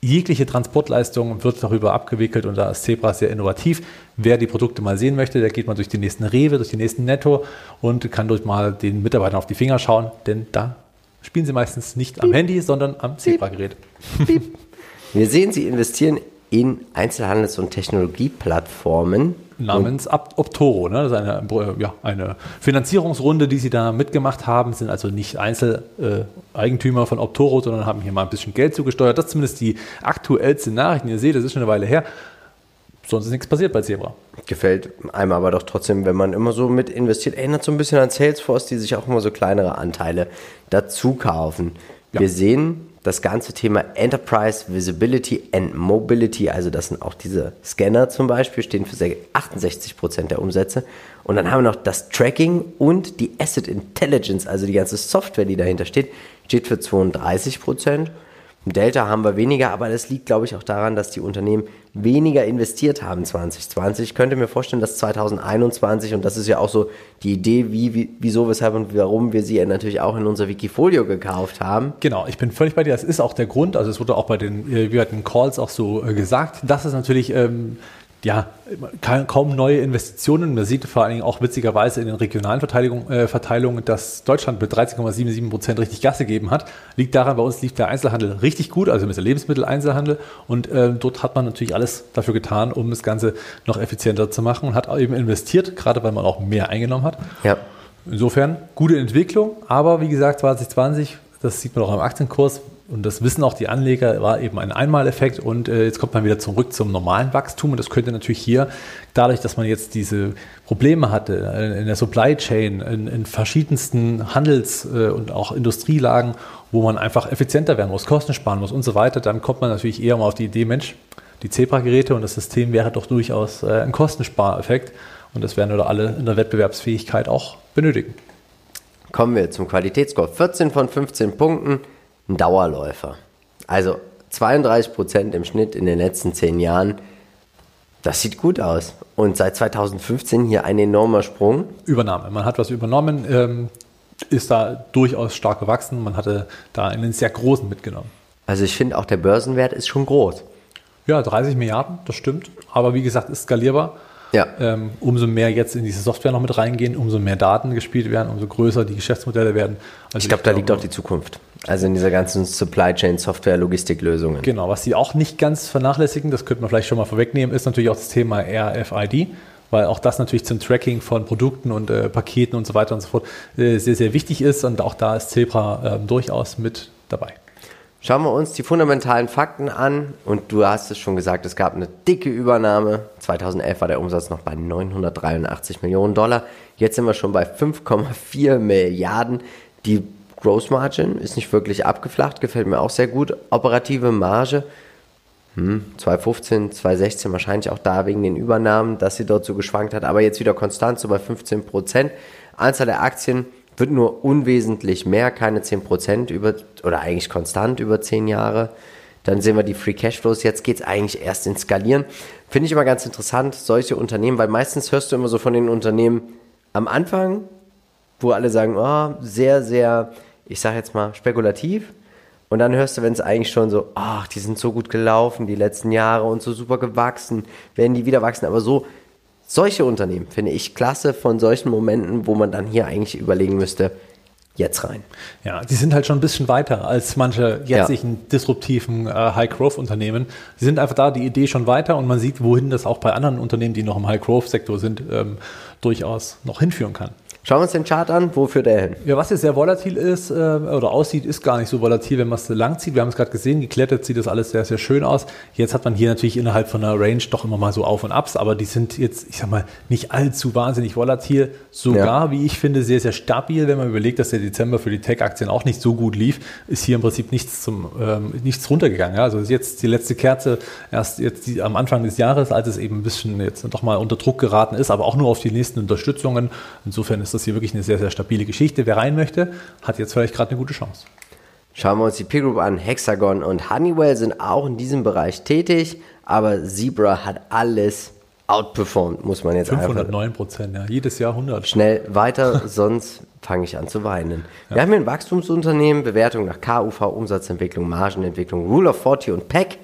S2: jegliche Transportleistung wird darüber abgewickelt und da ist Zebra sehr innovativ. Wer die Produkte mal sehen möchte, der geht mal durch die nächsten Rewe, durch die nächsten Netto und kann durch mal den Mitarbeitern auf die Finger schauen, denn da spielen sie meistens nicht am Handy, sondern am Zebra-Gerät. (laughs)
S1: Wir sehen, sie investieren in Einzelhandels- und Technologieplattformen.
S2: Namens Optoro. Ne? Das ist eine, äh, ja, eine Finanzierungsrunde, die sie da mitgemacht haben, sind also nicht Einzeleigentümer äh, von Optoro, sondern haben hier mal ein bisschen Geld zugesteuert. Das ist zumindest die aktuellste Nachricht. Ihr seht, das ist schon eine Weile her. Sonst ist nichts passiert bei Zebra.
S1: Gefällt einem aber doch trotzdem, wenn man immer so mit investiert. Erinnert so ein bisschen an Salesforce, die sich auch immer so kleinere Anteile dazu kaufen. Ja. Wir sehen, das ganze Thema Enterprise Visibility and Mobility, also das sind auch diese Scanner zum Beispiel, stehen für 68 Prozent der Umsätze. Und dann haben wir noch das Tracking und die Asset Intelligence, also die ganze Software, die dahinter steht, steht für 32 Prozent. Delta haben wir weniger, aber das liegt, glaube ich, auch daran, dass die Unternehmen weniger investiert haben 2020. Ich könnte mir vorstellen, dass 2021, und das ist ja auch so die Idee, wie, wie, wieso, weshalb und warum wir sie natürlich auch in unser Wikifolio gekauft haben.
S2: Genau, ich bin völlig bei dir. Das ist auch der Grund. Also es wurde auch bei den, äh, wie bei den Calls auch so äh, gesagt, dass es natürlich ähm, ja, kaum neue Investitionen. Man sieht vor allen Dingen auch witzigerweise in den regionalen Verteilungen, äh, Verteilungen, dass Deutschland mit 13,77 Prozent richtig Gas gegeben hat. Liegt daran, bei uns lief der Einzelhandel richtig gut, also mit der Lebensmitteleinzelhandel. Und äh, dort hat man natürlich alles dafür getan, um das Ganze noch effizienter zu machen und hat eben investiert, gerade weil man auch mehr eingenommen hat. Ja. Insofern gute Entwicklung, aber wie gesagt, 2020, das sieht man auch am Aktienkurs, und das wissen auch die Anleger, war eben ein Einmaleffekt und äh, jetzt kommt man wieder zurück zum normalen Wachstum und das könnte natürlich hier, dadurch, dass man jetzt diese Probleme hatte äh, in der Supply Chain, in, in verschiedensten Handels- äh, und auch Industrielagen, wo man einfach effizienter werden muss, Kosten sparen muss und so weiter, dann kommt man natürlich eher mal auf die Idee, Mensch, die Zebra-Geräte und das System wäre doch durchaus äh, ein Kostenspareffekt und das werden wir alle in der Wettbewerbsfähigkeit auch benötigen.
S1: Kommen wir zum Qualitätsscore. 14 von 15 Punkten ein Dauerläufer. Also 32 Prozent im Schnitt in den letzten zehn Jahren. Das sieht gut aus. Und seit 2015 hier ein enormer Sprung.
S2: Übernahme. Man hat was übernommen, ähm, ist da durchaus stark gewachsen. Man hatte da einen sehr großen mitgenommen.
S1: Also ich finde auch der Börsenwert ist schon groß.
S2: Ja, 30 Milliarden, das stimmt. Aber wie gesagt, ist skalierbar. Ja. Ähm, umso mehr jetzt in diese Software noch mit reingehen, umso mehr Daten gespielt werden, umso größer die Geschäftsmodelle werden.
S1: Also ich glaube, da liegt auch die Zukunft. Also in dieser ganzen Supply Chain Software Logistiklösungen.
S2: Genau, was sie auch nicht ganz vernachlässigen, das könnte man vielleicht schon mal vorwegnehmen, ist natürlich auch das Thema RFID, weil auch das natürlich zum Tracking von Produkten und äh, Paketen und so weiter und so fort äh, sehr, sehr wichtig ist und auch da ist Zebra äh, durchaus mit dabei.
S1: Schauen wir uns die fundamentalen Fakten an und du hast es schon gesagt, es gab eine dicke Übernahme. 2011 war der Umsatz noch bei 983 Millionen Dollar. Jetzt sind wir schon bei 5,4 Milliarden. Die Gross Margin ist nicht wirklich abgeflacht, gefällt mir auch sehr gut. Operative Marge, hm, 2015, 2016 wahrscheinlich auch da wegen den Übernahmen, dass sie dort so geschwankt hat, aber jetzt wieder konstant, so bei 15 Prozent. Anzahl der Aktien wird nur unwesentlich mehr, keine 10 Prozent über, oder eigentlich konstant über 10 Jahre. Dann sehen wir die Free Cashflows. Jetzt geht es eigentlich erst ins Skalieren. Finde ich immer ganz interessant, solche Unternehmen, weil meistens hörst du immer so von den Unternehmen am Anfang, wo alle sagen, oh, sehr, sehr ich sage jetzt mal, spekulativ. Und dann hörst du, wenn es eigentlich schon so, ach, die sind so gut gelaufen die letzten Jahre und so super gewachsen, werden die wieder wachsen. Aber so, solche Unternehmen finde ich klasse von solchen Momenten, wo man dann hier eigentlich überlegen müsste, jetzt rein.
S2: Ja, die sind halt schon ein bisschen weiter als manche jetzigen ja. disruptiven äh, High-Growth-Unternehmen. Sie sind einfach da die Idee schon weiter und man sieht, wohin das auch bei anderen Unternehmen, die noch im High-Growth-Sektor sind, ähm, durchaus noch hinführen kann.
S1: Schauen wir uns den Chart an. Wo führt er hin?
S2: Ja, was jetzt sehr volatil ist äh, oder aussieht, ist gar nicht so volatil, wenn man es lang zieht. Wir haben es gerade gesehen, geklettert sieht das alles sehr, sehr schön aus. Jetzt hat man hier natürlich innerhalb von einer Range doch immer mal so Auf und Abs, aber die sind jetzt, ich sag mal, nicht allzu wahnsinnig volatil. Sogar, ja. wie ich finde, sehr, sehr stabil. Wenn man überlegt, dass der Dezember für die Tech-Aktien auch nicht so gut lief, ist hier im Prinzip nichts zum ähm, nichts runtergegangen. Ja? Also ist jetzt die letzte Kerze erst jetzt die, am Anfang des Jahres, als es eben ein bisschen jetzt doch mal unter Druck geraten ist, aber auch nur auf die nächsten Unterstützungen. Insofern ist das hier wirklich eine sehr, sehr stabile Geschichte. Wer rein möchte, hat jetzt vielleicht gerade eine gute Chance.
S1: Schauen wir uns die Peer Group an. Hexagon und Honeywell sind auch in diesem Bereich tätig, aber Zebra hat alles outperformed, muss man jetzt
S2: 509 Prozent, ja, jedes Jahr 100.
S1: Schnell (laughs) weiter, sonst fange ich an zu weinen. Ja. Wir haben hier ein Wachstumsunternehmen, Bewertung nach KUV, Umsatzentwicklung, Margenentwicklung, Rule of 40 und PEC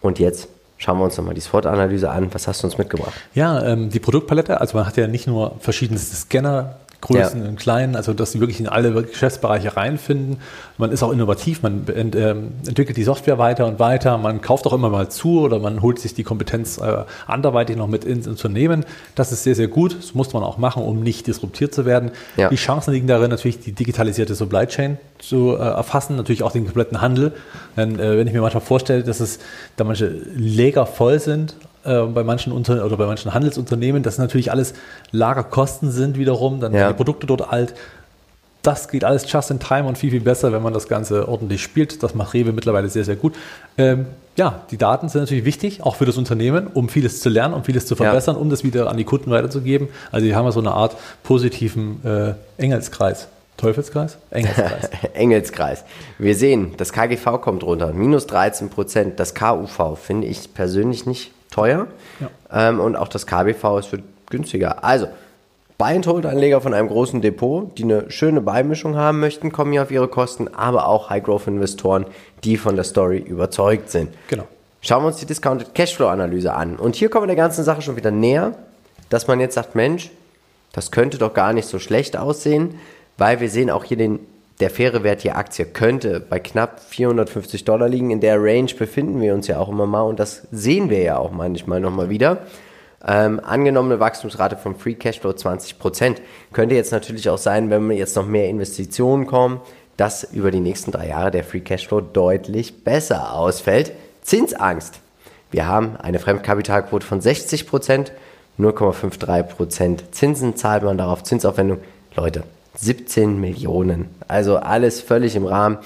S1: Und jetzt schauen wir uns nochmal die SWOT-Analyse an. Was hast du uns mitgebracht?
S2: Ja, ähm, die Produktpalette, also man hat ja nicht nur verschiedenste Scanner, Größen ja. und kleinen, also dass sie wirklich in alle Geschäftsbereiche reinfinden. Man ist auch innovativ, man ent, äh, entwickelt die Software weiter und weiter, man kauft auch immer mal zu oder man holt sich die Kompetenz äh, anderweitig noch mit ins Unternehmen. Das ist sehr, sehr gut. Das muss man auch machen, um nicht disruptiert zu werden. Ja. Die Chancen liegen darin, natürlich die digitalisierte Supply Chain zu äh, erfassen, natürlich auch den kompletten Handel. Denn äh, wenn ich mir manchmal vorstelle, dass es da manche Lager voll sind äh, bei manchen Unter oder bei manchen Handelsunternehmen, dass natürlich alles Lagerkosten sind wiederum, dann ja. die Produkte dort alt. Das geht alles just in time und viel, viel besser, wenn man das Ganze ordentlich spielt. Das macht Rewe mittlerweile sehr, sehr gut. Ähm, ja, die Daten sind natürlich wichtig, auch für das Unternehmen, um vieles zu lernen, um vieles zu verbessern, ja. um das wieder an die Kunden weiterzugeben. Also hier haben wir so eine Art positiven äh, Engelskreis. Teufelskreis?
S1: Engelskreis. (laughs) Engelskreis. Wir sehen, das KGV kommt runter, minus 13 Prozent. Das KUV finde ich persönlich nicht teuer. Ja. Ähm, und auch das KBV ist wird günstiger. Also, Buy-and-Hold-Anleger von einem großen Depot, die eine schöne Beimischung haben möchten, kommen hier auf ihre Kosten, aber auch High-Growth-Investoren, die von der Story überzeugt sind.
S2: Genau.
S1: Schauen wir uns die Discounted Cashflow-Analyse an. Und hier kommen wir der ganzen Sache schon wieder näher, dass man jetzt sagt, Mensch, das könnte doch gar nicht so schlecht aussehen, weil wir sehen auch hier den der faire Wert je Aktie könnte bei knapp 450 Dollar liegen. In der Range befinden wir uns ja auch immer mal und das sehen wir ja auch manchmal nochmal wieder. Ähm, angenommene Wachstumsrate vom Free Cashflow 20%. Könnte jetzt natürlich auch sein, wenn jetzt noch mehr Investitionen kommen, dass über die nächsten drei Jahre der Free Cashflow deutlich besser ausfällt. Zinsangst. Wir haben eine Fremdkapitalquote von 60%, 0,53% Zinsen zahlt man darauf, Zinsaufwendung. Leute, 17 Millionen. Also alles völlig im Rahmen.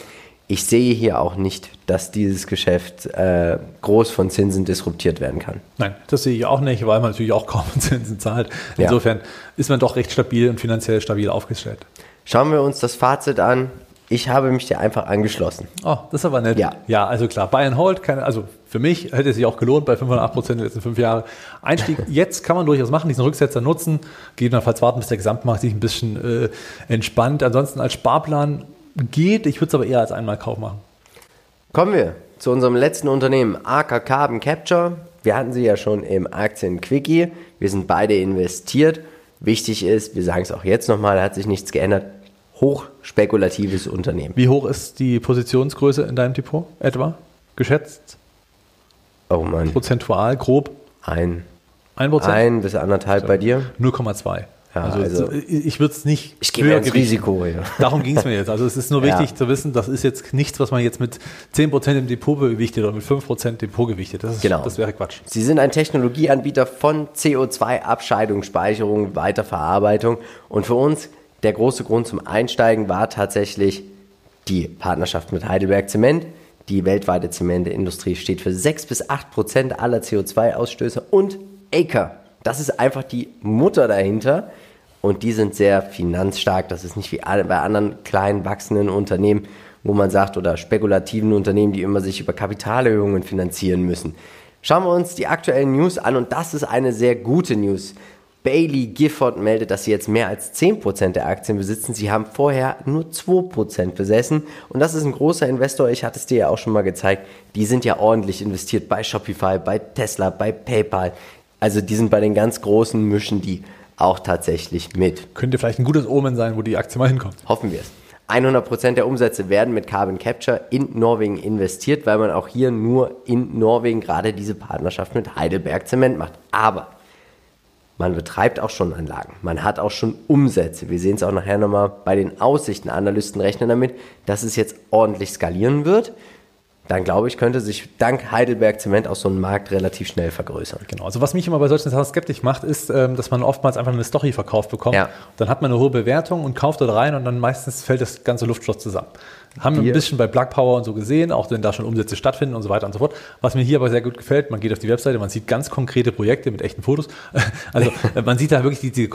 S1: Ich sehe hier auch nicht, dass dieses Geschäft äh, groß von Zinsen disruptiert werden kann.
S2: Nein, das sehe ich auch nicht, weil man natürlich auch kaum (laughs) Zinsen zahlt. Insofern ja. ist man doch recht stabil und finanziell stabil aufgestellt.
S1: Schauen wir uns das Fazit an. Ich habe mich dir einfach angeschlossen.
S2: Oh, das ist aber nett. Ja, ja also klar, Buy and Hold, keine, also für mich hätte es sich auch gelohnt bei 508 Prozent in den letzten fünf Jahren. Einstieg (laughs) jetzt kann man durchaus machen, diesen Rücksetzer nutzen, gegebenenfalls warten, bis der Gesamtmarkt sich ein bisschen äh, entspannt. Ansonsten als Sparplan geht, ich würde es aber eher als Einmalkauf machen.
S1: Kommen wir zu unserem letzten Unternehmen, AK Carbon Capture. Wir hatten sie ja schon im Aktien-Quickie. Wir sind beide investiert. Wichtig ist, wir sagen es auch jetzt nochmal, hat sich nichts geändert hochspekulatives Unternehmen.
S2: Wie hoch ist die Positionsgröße in deinem Depot etwa? Geschätzt?
S1: Oh Mann.
S2: Prozentual, grob?
S1: Ein.
S2: Ein Prozent?
S1: Ein bis anderthalb so. bei dir?
S2: 0,2. Ja, also, also, ich würde es nicht.
S1: Ich gebe ins Risiko. Ja. (laughs)
S2: Darum ging es mir jetzt. Also es ist nur wichtig ja. zu wissen, das ist jetzt nichts, was man jetzt mit 10% im Depot gewichtet oder mit 5% Depot gewichtet. Das, ist,
S1: genau.
S2: das wäre Quatsch.
S1: Sie sind ein Technologieanbieter von CO2-Abscheidung, Speicherung, Weiterverarbeitung. Und für uns der große Grund zum Einsteigen war tatsächlich die Partnerschaft mit Heidelberg Zement. Die weltweite Zementindustrie steht für 6 bis 8 Prozent aller CO2-Ausstöße und Acre. Das ist einfach die Mutter dahinter. Und die sind sehr finanzstark. Das ist nicht wie bei anderen kleinen, wachsenden Unternehmen, wo man sagt, oder spekulativen Unternehmen, die immer sich über Kapitalerhöhungen finanzieren müssen. Schauen wir uns die aktuellen News an und das ist eine sehr gute News. Bailey Gifford meldet, dass sie jetzt mehr als 10% der Aktien besitzen. Sie haben vorher nur 2% besessen. Und das ist ein großer Investor. Ich hatte es dir ja auch schon mal gezeigt. Die sind ja ordentlich investiert bei Shopify, bei Tesla, bei PayPal. Also die sind bei den ganz großen Mischen die auch tatsächlich mit.
S2: Könnte vielleicht ein gutes Omen sein, wo die Aktie mal hinkommt.
S1: Hoffen wir es. 100% der Umsätze werden mit Carbon Capture in Norwegen investiert, weil man auch hier nur in Norwegen gerade diese Partnerschaft mit Heidelberg Zement macht. Aber man betreibt auch schon Anlagen. Man hat auch schon Umsätze. Wir sehen es auch nachher nochmal bei den Aussichten. Analysten rechnen damit, dass es jetzt ordentlich skalieren wird. Dann glaube ich, könnte sich dank Heidelberg Zement auch so ein Markt relativ schnell vergrößern.
S2: Genau. Also was mich immer bei solchen Sachen skeptisch macht, ist, ähm, dass man oftmals einfach eine Story verkauft bekommt. Ja. Dann hat man eine hohe Bewertung und kauft dort rein und dann meistens fällt das ganze Luftschloss zusammen. Haben wir ein bisschen bei Plug Power und so gesehen, auch wenn da schon Umsätze stattfinden und so weiter und so fort. Was mir hier aber sehr gut gefällt, man geht auf die Webseite, man sieht ganz konkrete Projekte mit echten Fotos. (laughs) Also (laughs) man sieht da wirklich die, die,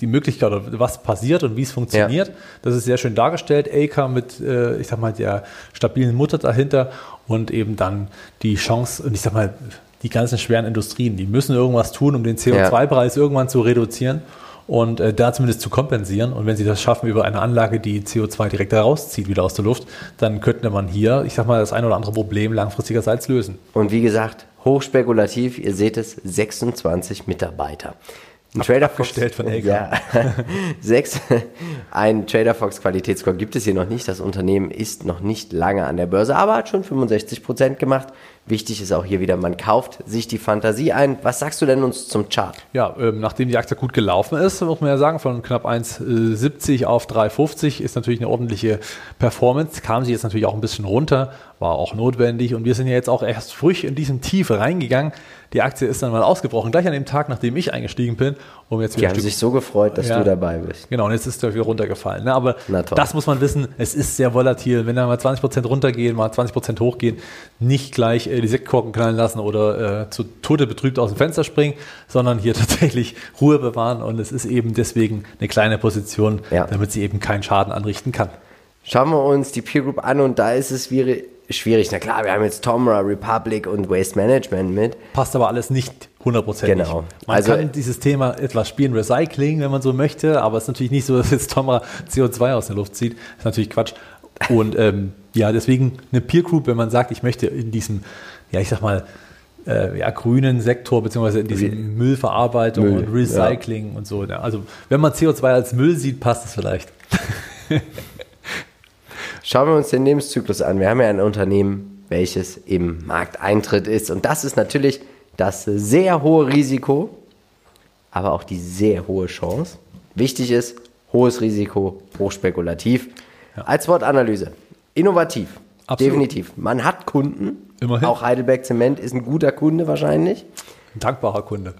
S2: die Möglichkeit, was passiert und wie es funktioniert. Ja. Das ist sehr schön dargestellt. AK mit, äh, ich sag mal, der stabilen Mutter dahinter und eben dann die Chance, und ich sag mal, die ganzen schweren Industrien, die müssen irgendwas tun, um den CO2-Preis ja. irgendwann zu reduzieren. Und äh, da zumindest zu kompensieren. Und wenn sie das schaffen über eine Anlage, die CO2 direkt herauszieht, wieder aus der Luft, dann könnte man hier, ich sag mal, das ein oder andere Problem langfristigerseits lösen.
S1: Und wie gesagt, hochspekulativ, ihr seht es, 26 Mitarbeiter.
S2: Ein Trader Fox, von Elka.
S1: Ja, (laughs) sechs, ein Trader Fox Qualitätsscore gibt es hier noch nicht. Das Unternehmen ist noch nicht lange an der Börse, aber hat schon 65 Prozent gemacht. Wichtig ist auch hier wieder, man kauft sich die Fantasie ein. Was sagst du denn uns zum Chart?
S2: Ja, ähm, nachdem die Aktie gut gelaufen ist, muss man ja sagen, von knapp 1,70 auf 3,50 ist natürlich eine ordentliche Performance. Kam sie jetzt natürlich auch ein bisschen runter, war auch notwendig und wir sind ja jetzt auch erst früh in diesen Tief reingegangen. Die Aktie ist dann mal ausgebrochen, gleich an dem Tag, nachdem ich eingestiegen bin.
S1: Um jetzt die haben sich so gefreut, dass ja, du dabei bist.
S2: Genau, und jetzt ist er wieder runtergefallen. Ne? Aber das muss man wissen, es ist sehr volatil. Wenn da mal 20% runtergehen, mal 20% hochgehen, nicht gleich äh, die Sektkorken knallen lassen oder äh, zu Tode betrübt aus dem Fenster springen, sondern hier (laughs) tatsächlich Ruhe bewahren. Und es ist eben deswegen eine kleine Position, ja. damit sie eben keinen Schaden anrichten kann.
S1: Schauen wir uns die Peer Group an und da ist es wie schwierig. Na klar, wir haben jetzt Tomra, Republic und Waste Management mit.
S2: Passt aber alles nicht hundertprozentig.
S1: Genau.
S2: Man also, kann dieses Thema etwas spielen, Recycling, wenn man so möchte, aber es ist natürlich nicht so, dass jetzt Tomra CO2 aus der Luft zieht. Das ist natürlich Quatsch. Und ähm, ja, deswegen eine Peer Group, wenn man sagt, ich möchte in diesem, ja, ich sag mal, äh, ja, grünen Sektor, beziehungsweise in diesem Müllverarbeitung Müll, und Recycling ja. und so. Ja. Also, wenn man CO2 als Müll sieht, passt es vielleicht. (laughs)
S1: Schauen wir uns den Lebenszyklus an. Wir haben ja ein Unternehmen, welches im Markteintritt ist. Und das ist natürlich das sehr hohe Risiko, aber auch die sehr hohe Chance. Wichtig ist, hohes Risiko, hochspekulativ. Ja. Als Wortanalyse. Innovativ. Absolut. Definitiv. Man hat Kunden. Immerhin. Auch Heidelberg Zement ist ein guter Kunde wahrscheinlich.
S2: Ein dankbarer Kunde.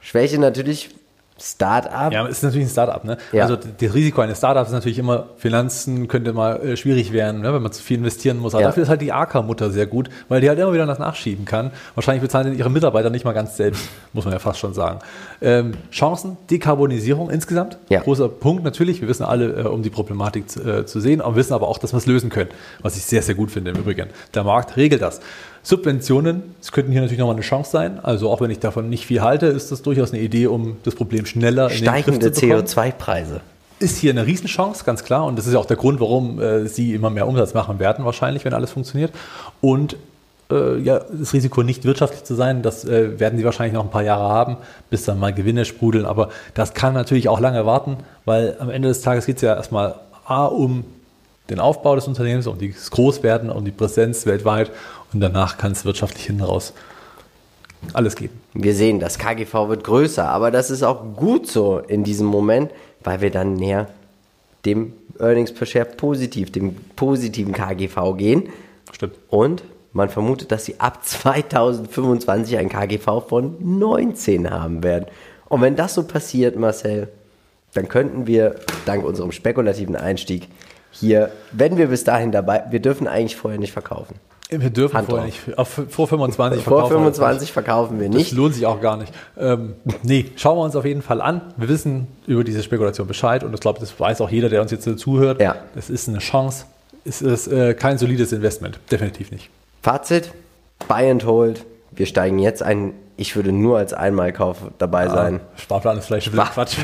S1: Schwäche natürlich Startup?
S2: Ja, es ist natürlich ein Startup. Ne? Ja. Also das Risiko eines Startups ist natürlich immer, Finanzen könnte mal äh, schwierig werden, ne? wenn man zu viel investieren muss. Aber ja. dafür ist halt die AK-Mutter sehr gut, weil die halt immer wieder das nachschieben kann. Wahrscheinlich bezahlen ihre Mitarbeiter nicht mal ganz selbst, (laughs) muss man ja fast schon sagen. Ähm, Chancen, Dekarbonisierung insgesamt, ja. großer Punkt natürlich. Wir wissen alle äh, um die Problematik zu, äh, zu sehen, aber wissen aber auch, dass wir es lösen können, was ich sehr, sehr gut finde im Übrigen. Der Markt regelt das. Subventionen, es könnten hier natürlich nochmal eine Chance sein. Also auch wenn ich davon nicht viel halte, ist das durchaus eine Idee, um das Problem schneller
S1: Steigende in den Griff zu CO2-Preise.
S2: Ist hier eine Riesenchance, ganz klar. Und das ist ja auch der Grund, warum äh, sie immer mehr Umsatz machen werden, wahrscheinlich, wenn alles funktioniert. Und äh, ja, das Risiko, nicht wirtschaftlich zu sein, das äh, werden sie wahrscheinlich noch ein paar Jahre haben, bis dann mal Gewinne sprudeln. Aber das kann natürlich auch lange warten, weil am Ende des Tages geht es ja erstmal A um den Aufbau des Unternehmens, um das Großwerden, um die Präsenz weltweit und danach kann es wirtschaftlich hinten raus alles geben.
S1: Wir sehen, das KGV wird größer, aber das ist auch gut so in diesem Moment, weil wir dann näher dem Earnings per Share positiv, dem positiven KGV gehen.
S2: Stimmt.
S1: Und man vermutet, dass sie ab 2025 ein KGV von 19 haben werden. Und wenn das so passiert, Marcel, dann könnten wir dank unserem spekulativen Einstieg hier, wenn wir bis dahin dabei, wir dürfen eigentlich vorher nicht verkaufen.
S2: Wir dürfen Hand vorher nicht. Auf, vor 25
S1: verkaufen Vor 25 verkaufen wir nicht.
S2: Das lohnt sich auch gar nicht. Ähm, nee, schauen wir uns auf jeden Fall an. Wir wissen über diese Spekulation Bescheid und ich glaube, das weiß auch jeder, der uns jetzt zuhört.
S1: Ja.
S2: Es ist eine Chance. Es ist äh, kein solides Investment. Definitiv nicht.
S1: Fazit: Buy and hold. Wir steigen jetzt ein. Ich würde nur als Einmalkauf dabei ja, sein.
S2: Sparplan ist vielleicht
S1: Spar Quatsch.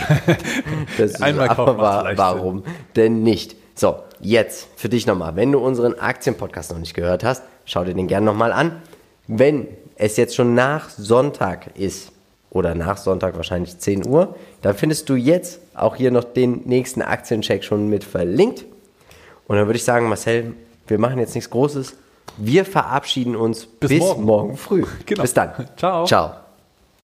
S1: (laughs) Einmalkauf war, warum denn nicht? So, jetzt für dich nochmal. Wenn du unseren Aktienpodcast noch nicht gehört hast, schau dir den gerne nochmal an. Wenn es jetzt schon nach Sonntag ist, oder nach Sonntag wahrscheinlich 10 Uhr, dann findest du jetzt auch hier noch den nächsten Aktiencheck schon mit verlinkt. Und dann würde ich sagen, Marcel, wir machen jetzt nichts Großes. Wir verabschieden uns bis, bis morgen. morgen. früh. (laughs)
S2: Genau.
S1: Bis dann.
S2: Ciao.
S1: Ciao.